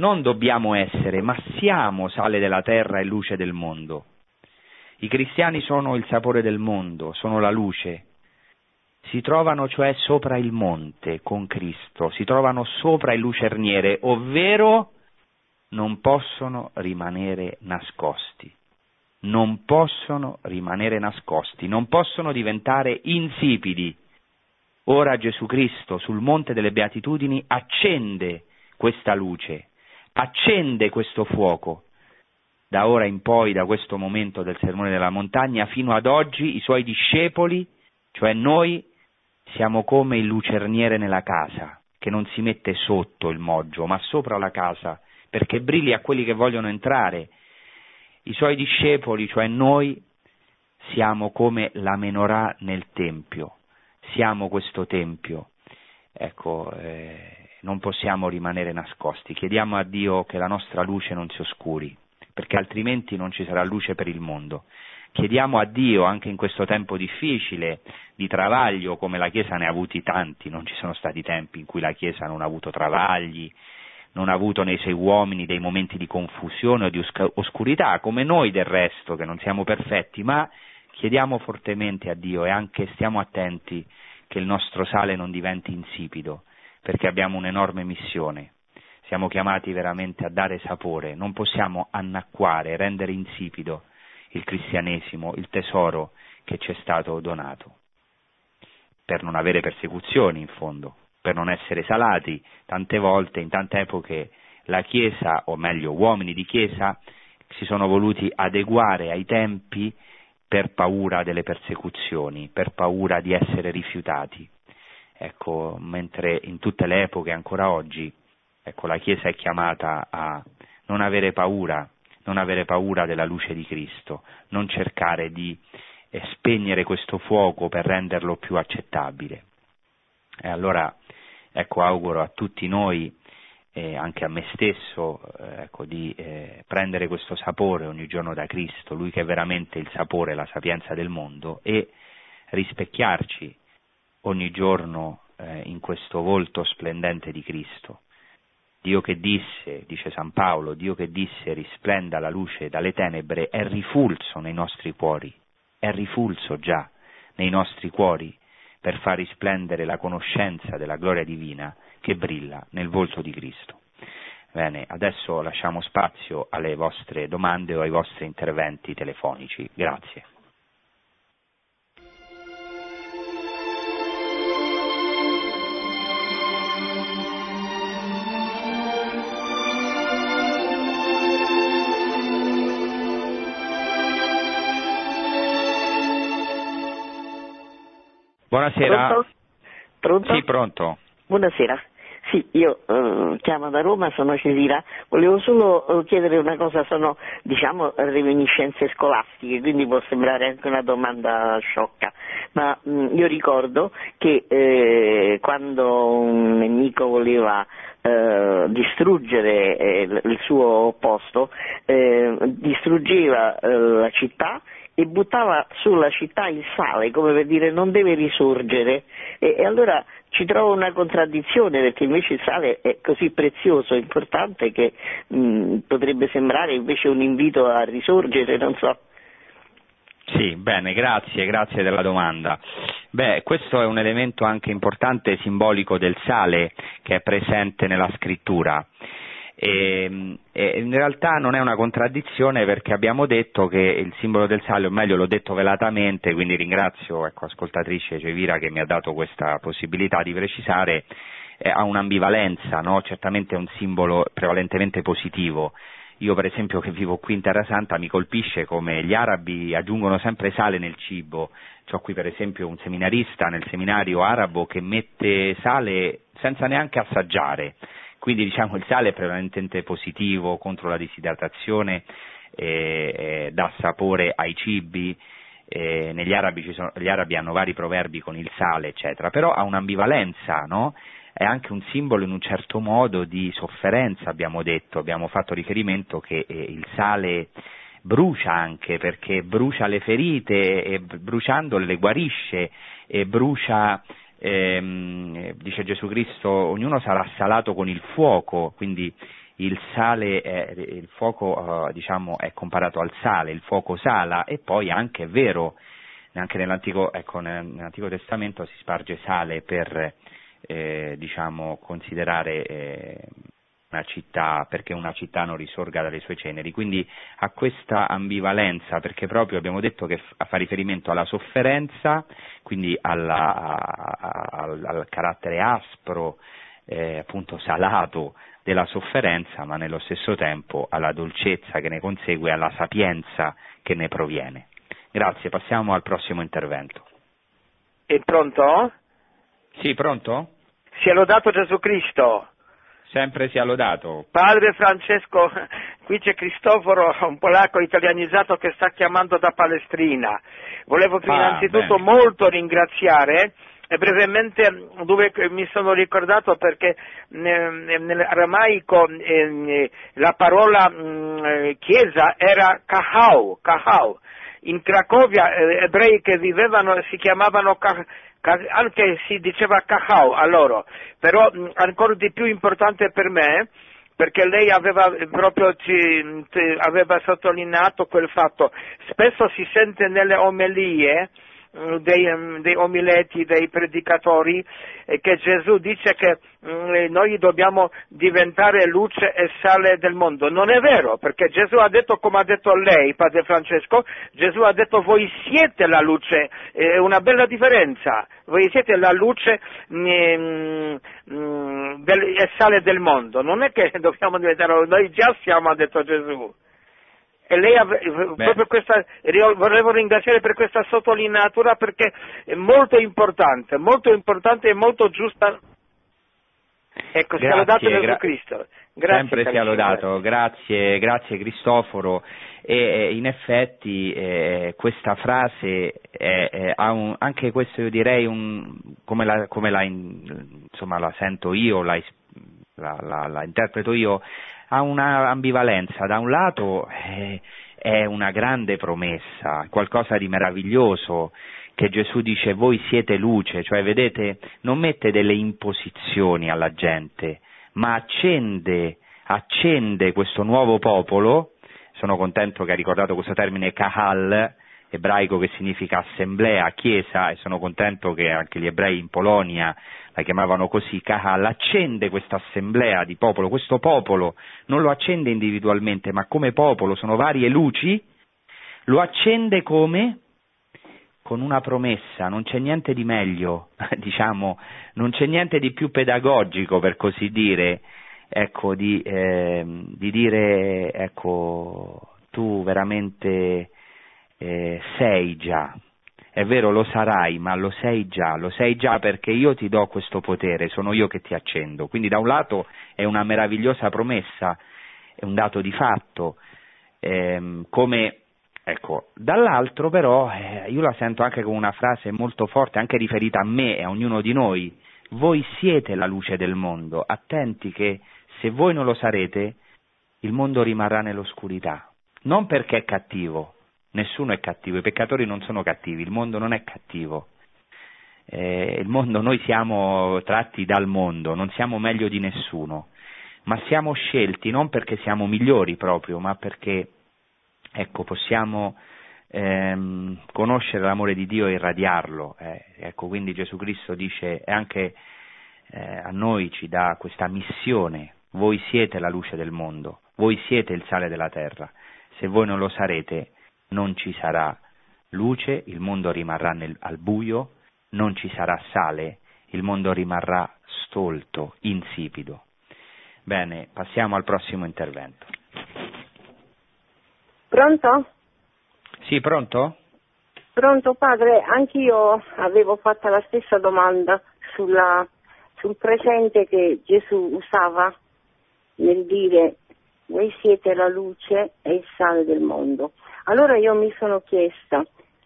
non dobbiamo essere, ma siamo sale della terra e luce del mondo. I cristiani sono il sapore del mondo, sono la luce. Si trovano cioè sopra il monte con Cristo, si trovano sopra il lucerniere, ovvero non possono rimanere nascosti. Non possono rimanere nascosti, non possono diventare insipidi. Ora Gesù Cristo sul monte delle beatitudini accende questa luce accende questo fuoco. Da ora in poi, da questo momento del sermone della montagna, fino ad oggi i suoi discepoli, cioè noi, siamo come il lucerniere nella casa, che non si mette sotto il moggio, ma sopra la casa, perché brilli a quelli che vogliono entrare. I suoi discepoli, cioè noi, siamo come la menorah nel Tempio, siamo questo Tempio. Ecco, eh, non possiamo rimanere nascosti. Chiediamo a Dio che la nostra luce non si oscuri, perché altrimenti non ci sarà luce per il mondo. Chiediamo a Dio, anche in questo tempo difficile, di travaglio, come la Chiesa ne ha avuti tanti, non ci sono stati tempi in cui la Chiesa non ha avuto travagli, non ha avuto nei suoi uomini dei momenti di confusione o di oscurità, come noi del resto, che non siamo perfetti, ma chiediamo fortemente a Dio e anche stiamo attenti che il nostro sale non diventi insipido, perché abbiamo un'enorme missione. Siamo chiamati veramente a dare sapore, non possiamo annacquare, rendere insipido il cristianesimo, il tesoro che ci è stato donato, per non avere persecuzioni in fondo, per non essere salati. Tante volte, in tante epoche, la Chiesa, o meglio uomini di Chiesa, si sono voluti adeguare ai tempi per paura delle persecuzioni, per paura di essere rifiutati. Ecco, mentre in tutte le epoche, ancora oggi, ecco, la Chiesa è chiamata a non avere paura, non avere paura della luce di Cristo, non cercare di eh, spegnere questo fuoco per renderlo più accettabile. E allora, ecco, auguro a tutti noi e anche a me stesso eh, ecco, di eh, prendere questo sapore ogni giorno da Cristo, Lui che è veramente il sapore la sapienza del mondo, e rispecchiarci ogni giorno eh, in questo volto splendente di Cristo. Dio che disse, dice San Paolo, Dio che disse risplenda la luce dalle tenebre è rifulso nei nostri cuori, è rifulso già nei nostri cuori per far risplendere la conoscenza della gloria divina che brilla nel volto di Cristo. Bene, adesso lasciamo spazio alle vostre domande o ai vostri interventi telefonici. Grazie. Buonasera. Pronto? Pronto? Sì, pronto. Buonasera. Sì, io eh, chiamo da Roma, sono Cesira, volevo solo eh, chiedere una cosa, sono diciamo reminiscenze scolastiche, quindi può sembrare anche una domanda sciocca, ma mh, io ricordo che eh, quando un nemico voleva eh, distruggere eh, il suo posto, distruggeva la città e buttava sulla città il sale, come per dire non deve risorgere. E, e, allora ci trovo una contraddizione perché invece il sale è così prezioso, importante che mh, potrebbe sembrare invece un invito a risorgere, non so. Sì, bene, grazie, grazie della domanda. Beh, questo è un elemento anche importante e simbolico del sale che è presente nella scrittura. E, e, in realtà non è una contraddizione perché abbiamo detto che il simbolo del sale, o meglio l'ho detto velatamente, quindi ringrazio ecco, ascoltatrice Cevira che mi ha dato questa possibilità di precisare, eh, ha un'ambivalenza, no? certamente è un simbolo prevalentemente positivo. Io per esempio che vivo qui in Terra Santa mi colpisce come gli arabi aggiungono sempre sale nel cibo. Ho qui per esempio un seminarista nel seminario arabo che mette sale senza neanche assaggiare quindi diciamo il sale è prevalentemente positivo contro la disidratazione, eh, eh, dà sapore ai cibi, eh, negli arabi sono, gli arabi hanno vari proverbi con il sale, eccetera, però ha un'ambivalenza, no? È anche un simbolo in un certo modo di sofferenza, abbiamo detto, abbiamo fatto riferimento che eh, il sale brucia anche perché brucia le ferite e bruciandole le guarisce e brucia ehm, dice Gesù Cristo, ognuno sarà salato con il fuoco, quindi il sale, è, il fuoco uh, diciamo, è comparato al sale, il fuoco sala e poi anche è vero, anche nell'Antico, ecco, nell'Antico Testamento si sparge sale per eh, diciamo, considerare eh, una città, perché una città non risorga dalle sue ceneri, quindi ha questa ambivalenza, perché proprio abbiamo detto che fa riferimento alla sofferenza, quindi alla, al, al, carattere aspro, eh, appunto salato della sofferenza, ma nello stesso tempo alla dolcezza che ne consegue, alla sapienza che ne proviene. Grazie, passiamo al prossimo intervento. È pronto? Sì, pronto? Sia lodato Gesù Cristo. Sempre sia lodato. Padre Francesco, qui c'è Cristoforo, un polacco italianizzato che sta chiamando da Palestrina. Volevo ah, innanzitutto bene. molto ringraziare e brevemente dove mi sono ricordato perché nell'aramaico eh, la parola mm, chiesa era kahau, kahau. In Cracovia eh, ebrei che vivevano si chiamavano kahau anche si diceva cacao a loro, però ancora di più importante per me, perché lei aveva proprio ci, aveva sottolineato quel fatto, spesso si sente nelle omelie Mm, dei, mm, dei, omileti, dei predicatori, eh, che Gesù dice che mm, eh, noi dobbiamo diventare luce e sale del mondo. Non è vero, perché Gesù ha detto, come ha detto lei, Padre Francesco, Gesù ha detto voi siete la luce, è una bella differenza, voi siete la luce mm, mm, e sale del mondo, non è che dobbiamo diventare, noi già siamo, ha detto Gesù. E lei proprio questa, volevo ringraziare per questa sottolineatura perché è molto importante, molto importante e molto giusta. Ecco, sia lodato Gesù gra- Cristo. Grazie, Sempre sia lodato, grazie, grazie Cristoforo. E in effetti eh, questa frase è, ha un, anche questo io direi un, come, la, come la, insomma, la sento io, la, la, interpreto io, ha una ambivalenza. Da un lato eh, è una grande promessa, qualcosa di meraviglioso che Gesù dice voi siete luce, cioè vedete, non mette delle imposizioni alla gente, ma accende, accende questo nuovo popolo, sono contento che ha ricordato questo termine kahal, ebraico che significa assemblea, chiesa, e sono contento che anche gli ebrei in Polonia la chiamavano così, kahal, accende questa assemblea di popolo, questo popolo non lo accende individualmente, ma come popolo, sono varie luci, lo accende come? Con una promessa, non c'è niente di meglio, diciamo, non c'è niente di più pedagogico, per così dire, ecco, di, eh, di dire, ecco, tu veramente eh, sei già. È vero, lo sarai, ma lo sei già, lo sei già perché io ti do questo potere, sono io che ti accendo. Quindi da un lato è una meravigliosa promessa, è un dato di fatto, ehm, come Ecco, dall'altro però eh, io la sento anche come una frase molto forte, anche riferita a me e a ognuno di noi. Voi siete la luce del mondo, attenti che se voi non lo sarete, il mondo rimarrà nell'oscurità. Non perché è cattivo, nessuno è cattivo, i peccatori non sono cattivi, il mondo non è cattivo. Eh, il mondo, noi siamo tratti dal mondo, non siamo meglio di nessuno, ma siamo scelti non perché siamo migliori proprio, ma perché ecco, possiamo ehm, conoscere l'amore di Dio e irradiarlo. Eh. Ecco, quindi Gesù Cristo dice, e anche eh, a noi ci dà questa missione, voi siete la luce del mondo, voi siete il sale della terra, se voi non lo sarete non ci sarà luce, il mondo rimarrà nel, al buio, non ci sarà sale, il mondo rimarrà stolto, insipido. Bene, passiamo al prossimo intervento. Pronto? Sì, pronto? Pronto padre, anch'io avevo fatto la stessa domanda sulla, sul presente che Gesù usava nel dire voi siete la luce e il sale del mondo. Allora io mi sono chiesta,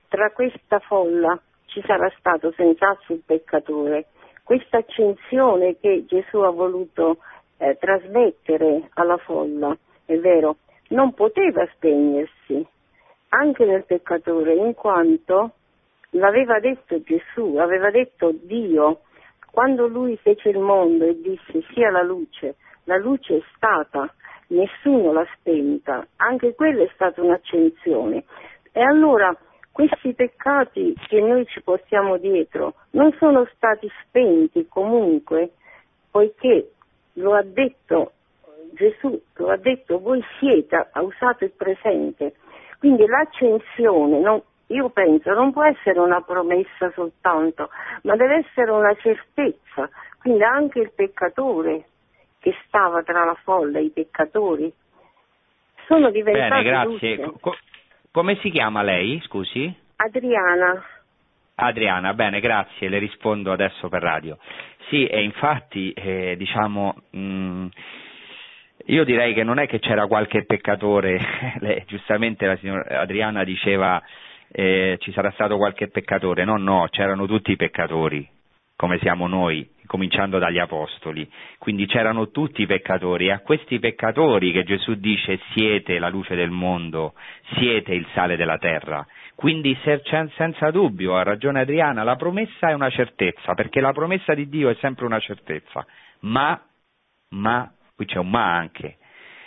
tra questa folla ci sarà stato senz'altro il peccatore, questa accensione che Gesù ha voluto eh, trasmettere alla folla, è vero, non poteva spegnersi anche nel peccatore, in quanto l'aveva detto Gesù, aveva detto Dio, quando lui fece il mondo e disse sia la luce, la luce è stata, nessuno l'ha spenta, anche quella è stata un'accensione. E allora questi peccati che noi ci portiamo dietro non sono stati spenti comunque, poiché lo ha detto Gesù, lo ha detto voi siete, ha usato il presente. Quindi l'accensione, non, io penso, non può essere una promessa soltanto, ma deve essere una certezza. Quindi anche il peccatore che stava tra la folla, i peccatori, sono diventati Bene, grazie. Co- come si chiama lei, scusi? Adriana. Adriana, bene, grazie, le rispondo adesso per radio. Sì, e infatti, eh, diciamo, mh, mm, io direi che non è che c'era qualche peccatore, lei, giustamente la signora Adriana diceva eh, ci sarà stato qualche peccatore, no, no, c'erano tutti i peccatori, come siamo noi, cominciando dagli apostoli. Quindi c'erano tutti i peccatori e a questi peccatori che Gesù dice siete la luce del mondo, siete il sale della terra. Quindi senza dubbio, ha ragione Adriana, la promessa è una certezza, perché la promessa di Dio è sempre una certezza, ma, ma, qui c'è un ma anche,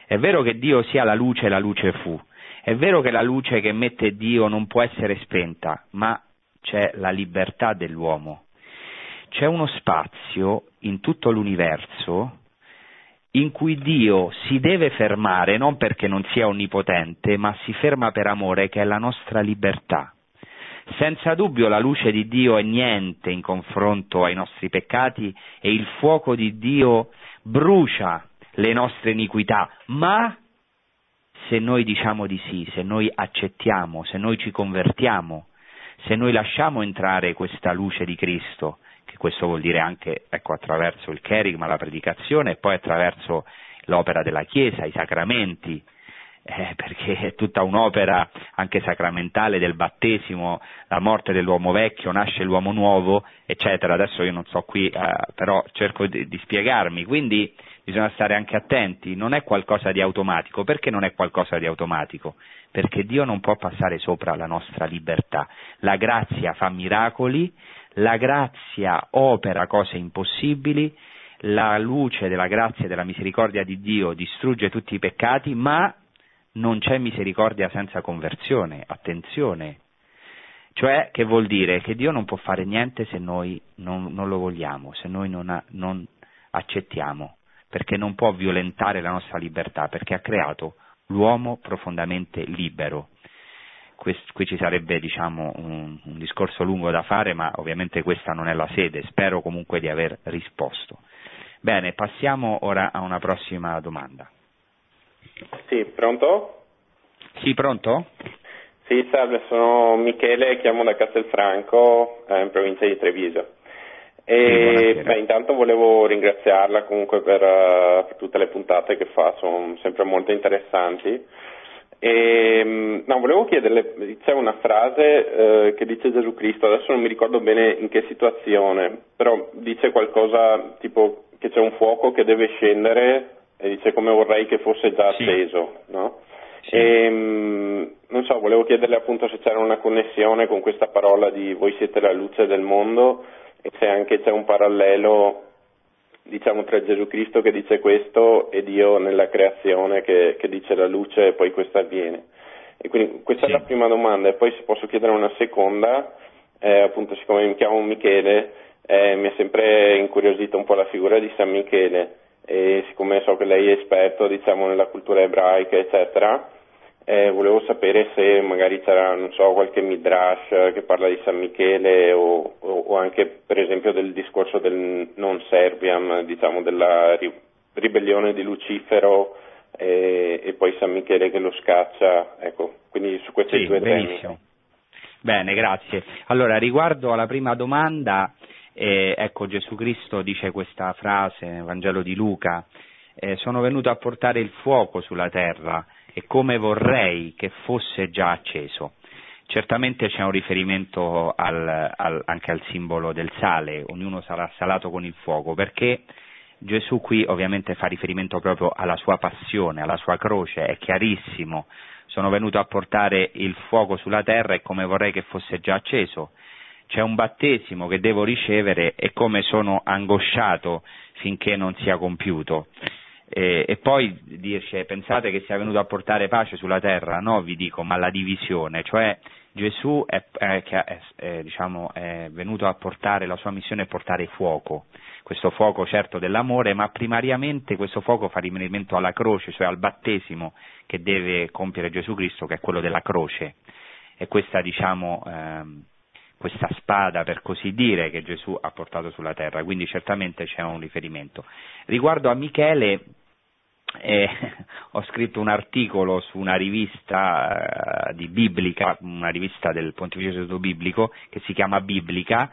è vero che Dio sia la luce e la luce fu, è vero che la luce che mette Dio non può essere spenta, ma c'è la libertà dell'uomo c'è uno spazio in tutto l'universo in cui Dio si deve fermare non perché non sia onnipotente, ma si ferma per amore che è la nostra libertà. Senza dubbio la luce di Dio è niente in confronto ai nostri peccati e il fuoco di Dio brucia le nostre iniquità, ma se noi diciamo di sì, se noi accettiamo, se noi ci convertiamo, se noi lasciamo entrare questa luce di Cristo, che questo vuol dire anche ecco, attraverso il kerigma, la predicazione e poi attraverso l'opera della Chiesa, i sacramenti, eh, perché è tutta un'opera anche sacramentale del battesimo, la morte dell'uomo vecchio, nasce l'uomo nuovo, eccetera. Adesso io non so qui, eh, però cerco di, di spiegarmi. Quindi bisogna stare anche attenti, non è qualcosa di automatico. Perché non è qualcosa di automatico? Perché Dio non può passare sopra la nostra libertà. La grazia fa miracoli, la grazia opera cose impossibili, la luce della grazia e della misericordia di Dio distrugge tutti i peccati, ma non c'è misericordia senza conversione, attenzione. Cioè, che vuol dire? Che Dio non può fare niente se noi non, non lo vogliamo, se noi non, ha, non accettiamo, perché non può violentare la nostra libertà, perché ha creato l'uomo profondamente libero. Quest, qui ci sarebbe diciamo, un, un, discorso lungo da fare, ma ovviamente questa non è la sede, spero comunque di aver risposto. Bene, passiamo ora a una prossima domanda. Sì, pronto? Sì, pronto? Sì, salve, sono Michele, chiamo da Castelfranco, eh, in provincia di Treviso. E beh, intanto volevo ringraziarla comunque per, uh, per, tutte le puntate che fa, sono sempre molto interessanti. E, mm, no, volevo chiederle, c'è una frase eh, che dice Gesù Cristo, adesso non mi ricordo bene in che situazione, però dice qualcosa tipo che c'è un fuoco che deve scendere e dice come vorrei che fosse già acceso, sì. no? Sì. E, mh, non so, volevo chiederle appunto se c'era una connessione con questa parola di voi siete la luce del mondo e se anche c'è un parallelo diciamo tra Gesù Cristo che dice questo e Dio nella creazione che, che dice la luce e poi questo avviene. E quindi questa sì. è la prima domanda e poi se posso chiedere una seconda, eh, appunto siccome mi chiamo Michele, eh, mi è sempre incuriosita un po' la figura di San Michele e siccome so che lei è esperto diciamo, nella cultura ebraica eccetera, eh, volevo sapere se magari c'era non so, qualche midrash che parla di San Michele o, o, o anche per esempio del discorso del non serviam, diciamo della ri- ribellione di Lucifero e, e, poi San Michele che lo scaccia, ecco, quindi su questi sì, due benissimo. temi. Bene, grazie. Allora, riguardo alla prima domanda, eh, ecco, Gesù Cristo dice questa frase nel Vangelo di Luca, eh, sono venuto a portare il fuoco sulla terra e come vorrei che fosse già acceso. Certamente c'è un riferimento al, al, anche al simbolo del sale, ognuno sarà salato con il fuoco, perché Gesù qui ovviamente fa riferimento proprio alla sua passione, alla sua croce, è chiarissimo, sono venuto a portare il fuoco sulla terra e come vorrei che fosse già acceso c'è un battesimo che devo ricevere e come sono angosciato finché non sia compiuto. E, e, poi dice, pensate che sia venuto a portare pace sulla terra? No, vi dico, ma la divisione, cioè Gesù è, è, è, diciamo, è venuto a portare, la sua missione è portare fuoco, questo fuoco certo dell'amore, ma primariamente questo fuoco fa riferimento alla croce, cioè al battesimo che deve compiere Gesù Cristo, che è quello della croce. E questa, diciamo, ehm, questa spada, per così dire, che Gesù ha portato sulla terra, quindi certamente c'è un riferimento. Riguardo a Michele, eh, ho scritto un articolo su una rivista eh, di Biblica, una rivista del Pontificio Istituto Biblico, che si chiama Biblica,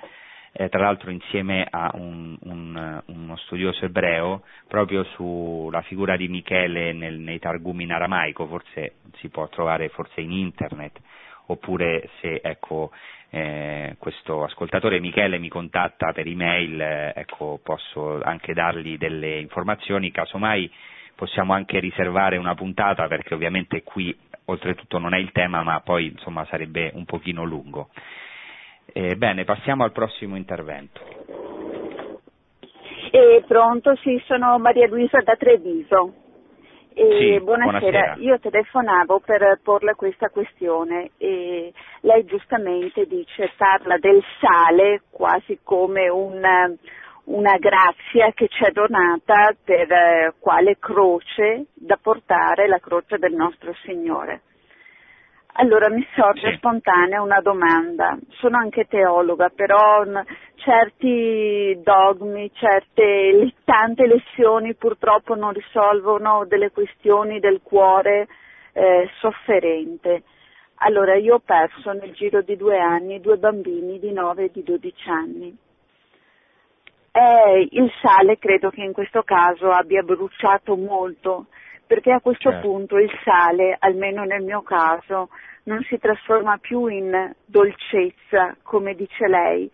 eh, tra l'altro insieme a un, un, uno studioso ebreo, proprio sulla figura di Michele nel, nei targumi in aramaico, forse si può trovare forse in internet, oppure se ecco, eh, questo ascoltatore Michele mi contatta per email, eh, ecco, posso anche dargli delle informazioni, casomai possiamo anche riservare una puntata perché ovviamente qui oltretutto non è il tema ma poi insomma sarebbe un pochino lungo. Eh, bene, passiamo al prossimo intervento. Eh, pronto, sì, sono Maria Luisa da Treviso. Sì, buonasera. buonasera. io telefonavo per porle questa questione. E lei giustamente dice, parla del sale quasi come una, una grazia che ci è donata per eh, quale croce da portare la croce del nostro Signore. Allora mi sorge sì. spontanea una domanda. Sono anche teologa, però certi dogmi, certe tante lezioni purtroppo non risolvono delle questioni del cuore eh, sofferente. Allora io ho perso nel giro di due anni due bambini di 9 e di 12 anni. Eh, il sale credo che in questo caso abbia bruciato molto, perché a questo certo. punto il sale, almeno nel mio caso, non si trasforma più in dolcezza, come dice lei,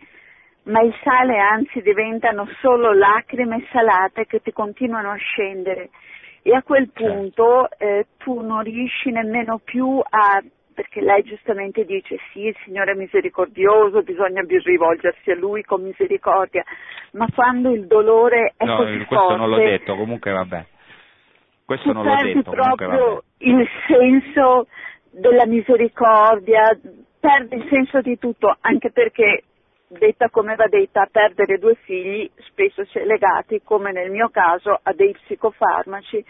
ma il sale anzi diventano solo lacrime salate che ti continuano a scendere e a quel certo. punto eh, tu non riesci nemmeno più a perché lei giustamente dice sì, il Signore è misericordioso, bisogna rivolgersi a Lui con misericordia, ma quando il dolore è no, così questo forte... non l'ho detto, comunque vabbè. Questo non l'ho detto, proprio il senso della misericordia, perde il senso di tutto, anche perché detta come va detta, perdere due figli spesso si è legati, come nel mio caso, a dei psicofarmaci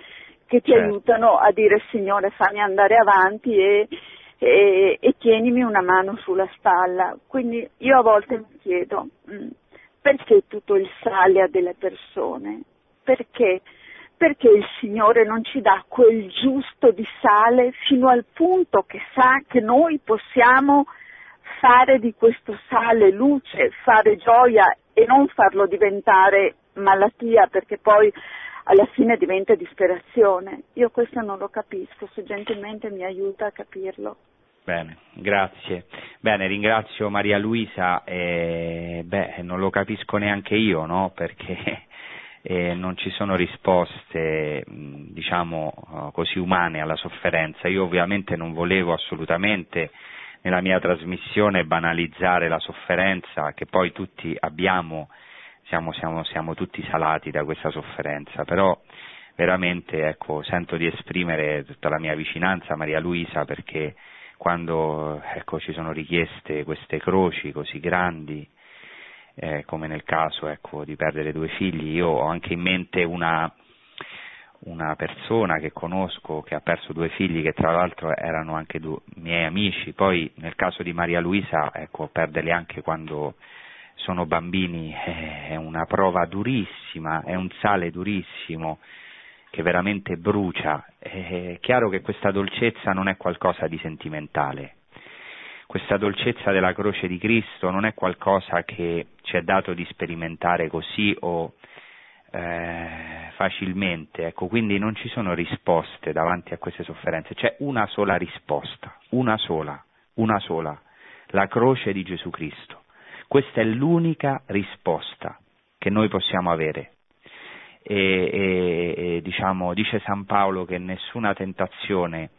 che ti certo. aiutano a dire Signore fammi andare avanti e e, e tienimi una mano sulla spalla. Quindi io a volte mi chiedo mm, perché tutto il sale a delle persone? Perché? Perché il Signore non ci dà quel giusto di sale fino al punto che sa che noi possiamo fare di questo sale luce, fare gioia e non farlo diventare malattia perché poi alla fine diventa disperazione. Io questo non lo capisco, se gentilmente mi aiuta a capirlo. Bene, grazie. Bene, ringrazio Maria Luisa, eh, beh, non lo capisco neanche io, no? Perché eh, non ci sono risposte, diciamo, così umane alla sofferenza. Io ovviamente non volevo assolutamente nella mia trasmissione banalizzare la sofferenza che poi tutti abbiamo, siamo, siamo, siamo tutti salati da questa sofferenza, però veramente ecco, sento di esprimere tutta la mia vicinanza a Maria Luisa perché quando ecco, ci sono richieste queste croci così grandi, eh, come nel caso ecco, di perdere due figli, io ho anche in mente una, una, persona che conosco che ha perso due figli che tra l'altro erano anche due miei amici, poi nel caso di Maria Luisa ecco, perderli anche quando sono bambini è una prova durissima, è un sale durissimo che veramente brucia, è chiaro che questa dolcezza non è qualcosa di sentimentale. Questa dolcezza della croce di Cristo non è qualcosa che ci è dato di sperimentare così o eh, facilmente, ecco, quindi non ci sono risposte davanti a queste sofferenze, c'è una sola risposta, una sola, una sola, la croce di Gesù Cristo. Questa è l'unica risposta che noi possiamo avere e, e, e diciamo, dice San Paolo che nessuna tentazione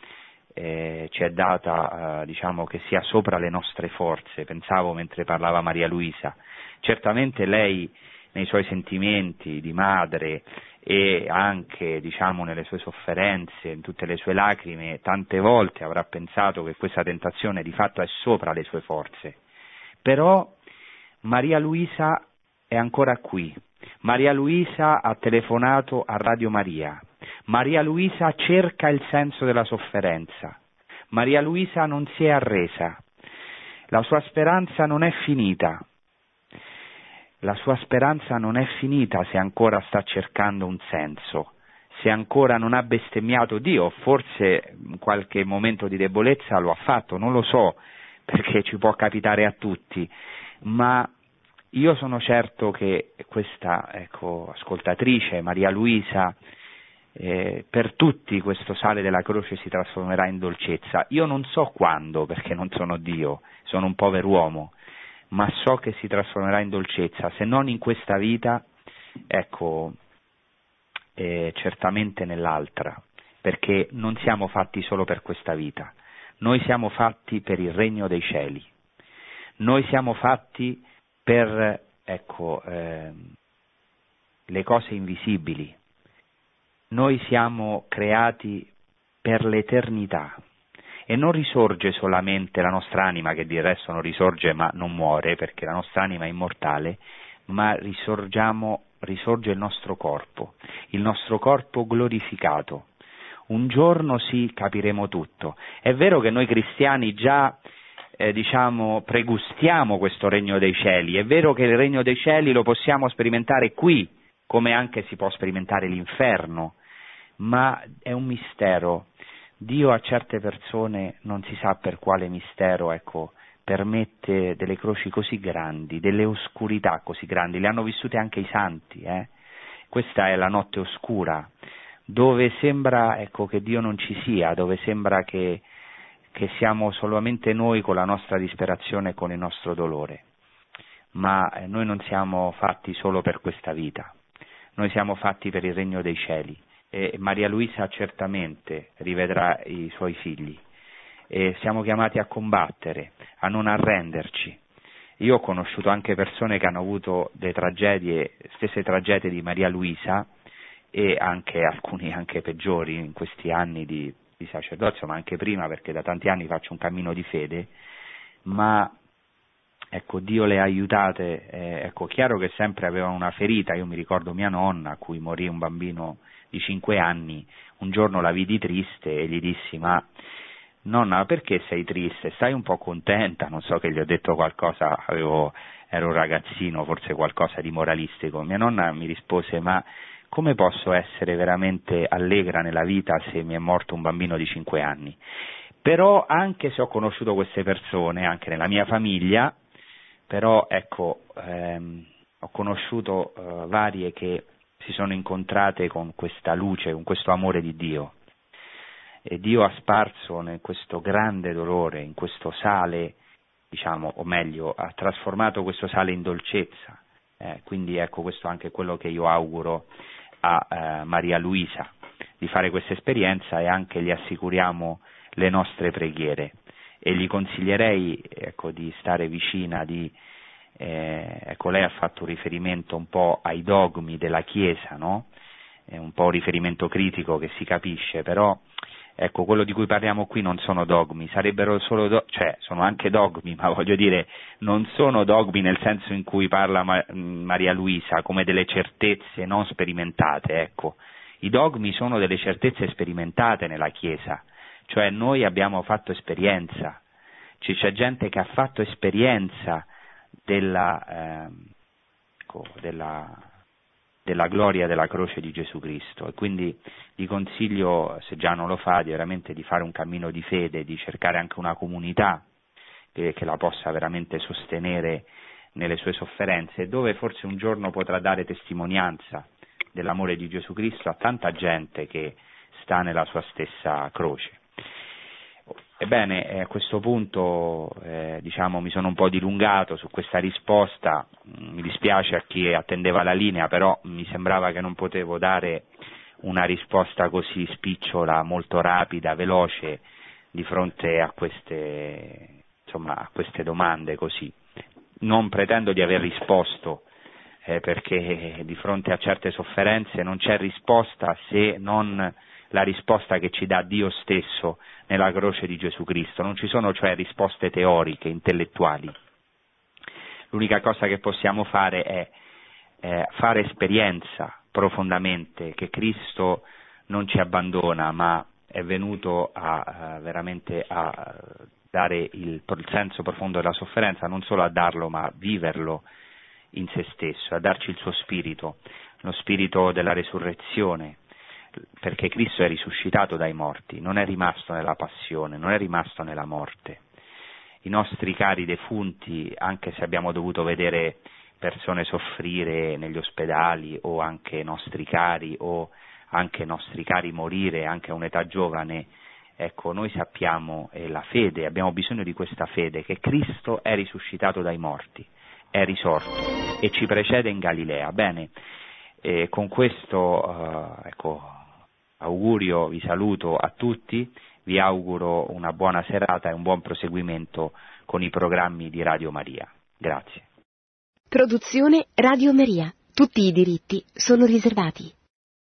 eh, ci è data eh, diciamo, che sia sopra le nostre forze, pensavo mentre parlava Maria Luisa, certamente lei nei suoi sentimenti di madre e anche diciamo, nelle sue sofferenze, in tutte le sue lacrime, tante volte avrà pensato che questa tentazione di fatto è sopra le sue forze. Però Maria Luisa è ancora qui, Maria Luisa ha telefonato a Radio Maria. Maria Luisa cerca il senso della sofferenza. Maria Luisa non si è arresa. La sua speranza non è finita. La sua speranza non è finita se ancora sta cercando un senso, se ancora non ha bestemmiato Dio, forse in qualche momento di debolezza lo ha fatto, non lo so, perché ci può capitare a tutti, ma io sono certo che questa ecco, ascoltatrice, Maria Luisa, eh, per tutti questo sale della croce si trasformerà in dolcezza. Io non so quando, perché non sono Dio, sono un povero uomo, ma so che si trasformerà in dolcezza, se non in questa vita, ecco, eh, certamente nell'altra, perché non siamo fatti solo per questa vita, noi siamo fatti per il regno dei cieli, noi siamo fatti per ecco, eh, le cose invisibili. Noi siamo creati per l'eternità e non risorge solamente la nostra anima, che di resto non risorge ma non muore perché la nostra anima è immortale, ma risorge il nostro corpo, il nostro corpo glorificato. Un giorno sì capiremo tutto. È vero che noi cristiani già eh, diciamo, pregustiamo questo regno dei cieli. È vero che il regno dei cieli lo possiamo sperimentare qui, come anche si può sperimentare l'inferno, ma è un mistero. Dio a certe persone non si sa per quale mistero, ecco, permette delle croci così grandi, delle oscurità così grandi, le hanno vissute anche i santi, eh? questa è la notte oscura, dove sembra ecco, che Dio non ci sia, dove sembra che, che siamo solamente noi con la nostra disperazione e con il nostro dolore, ma eh, noi non siamo fatti solo per questa vita, noi siamo fatti per il regno dei cieli e Maria Luisa certamente rivedrà i suoi figli. E siamo chiamati a combattere, a non arrenderci. Io ho conosciuto anche persone che hanno avuto le tragedie, stesse tragedie di Maria Luisa e anche alcuni anche peggiori in questi anni di, di sacerdozio, ma anche prima perché da tanti anni faccio un cammino di fede, ma ecco, Dio le ha aiutate, eh, ecco, chiaro che sempre avevano una ferita, io mi ricordo mia nonna a cui morì un bambino di cinque anni, un giorno la vidi triste e gli dissi ma nonna perché sei triste? Stai un po' contenta? Non so che gli ho detto qualcosa, avevo, ero un ragazzino, forse qualcosa di moralistico. Mia nonna mi rispose ma come posso essere veramente allegra nella vita se mi è morto un bambino di 5 anni? Però anche se ho conosciuto queste persone, anche nella mia famiglia, però ecco, ehm, ho conosciuto eh, varie che si sono incontrate con questa luce, con questo amore di Dio e Dio ha sparso in questo grande dolore, in questo sale, diciamo, o meglio, ha trasformato questo sale in dolcezza. Eh, quindi ecco, questo è anche quello che io auguro a eh, Maria Luisa, di fare questa esperienza e anche gli assicuriamo le nostre preghiere. E gli consiglierei ecco, di stare vicina, di, eh, ecco, lei ha fatto riferimento un po' ai dogmi della Chiesa, no? È un po' un riferimento critico che si capisce, però Ecco, quello di cui parliamo qui non sono dogmi, sarebbero solo do- cioè sono anche dogmi, ma voglio dire, non sono dogmi nel senso in cui parla Ma- Maria Luisa, come delle certezze non sperimentate, ecco. I dogmi sono delle certezze sperimentate nella Chiesa, cioè noi abbiamo fatto esperienza, cioè, c'è gente che ha fatto esperienza della, eh, della della gloria della croce di Gesù Cristo e quindi gli consiglio, se già non lo fa, di veramente di fare un cammino di fede, di cercare anche una comunità che, che la possa veramente sostenere nelle sue sofferenze, dove forse un giorno potrà dare testimonianza dell'amore di Gesù Cristo a tanta gente che sta nella sua stessa croce. Ebbene, eh, a questo punto eh, diciamo, mi sono un po' dilungato su questa risposta, mm, mi dispiace a chi attendeva la linea, però mi sembrava che non potevo dare una risposta così spicciola, molto rapida, veloce di fronte a queste, insomma, a queste domande così. Non pretendo di aver risposto eh, perché di fronte a certe sofferenze non c'è risposta se non la risposta che ci dà Dio stesso nella croce di Gesù Cristo, non ci sono cioè risposte teoriche, intellettuali. L'unica cosa che possiamo fare è eh, fare esperienza profondamente che Cristo non ci abbandona, ma è venuto a, uh, veramente a dare il, il senso profondo della sofferenza, non solo a darlo, ma a viverlo in se stesso, a darci il suo spirito, lo spirito della resurrezione, perché Cristo è risuscitato dai morti, non è rimasto nella passione, non è rimasto nella morte. I nostri cari defunti, anche se abbiamo dovuto vedere persone soffrire negli ospedali o anche nostri cari o anche nostri cari morire anche a un'età giovane, ecco, noi sappiamo, e la fede, abbiamo bisogno di questa fede, che Cristo è risuscitato dai morti, è risorto e ci precede in Galilea. Bene, e con questo, eh, ecco, augurio, vi saluto a tutti, vi auguro una buona serata e un buon proseguimento con i programmi di Radio Maria. Grazie. Produzione Radio Maria. Tutti i diritti sono riservati.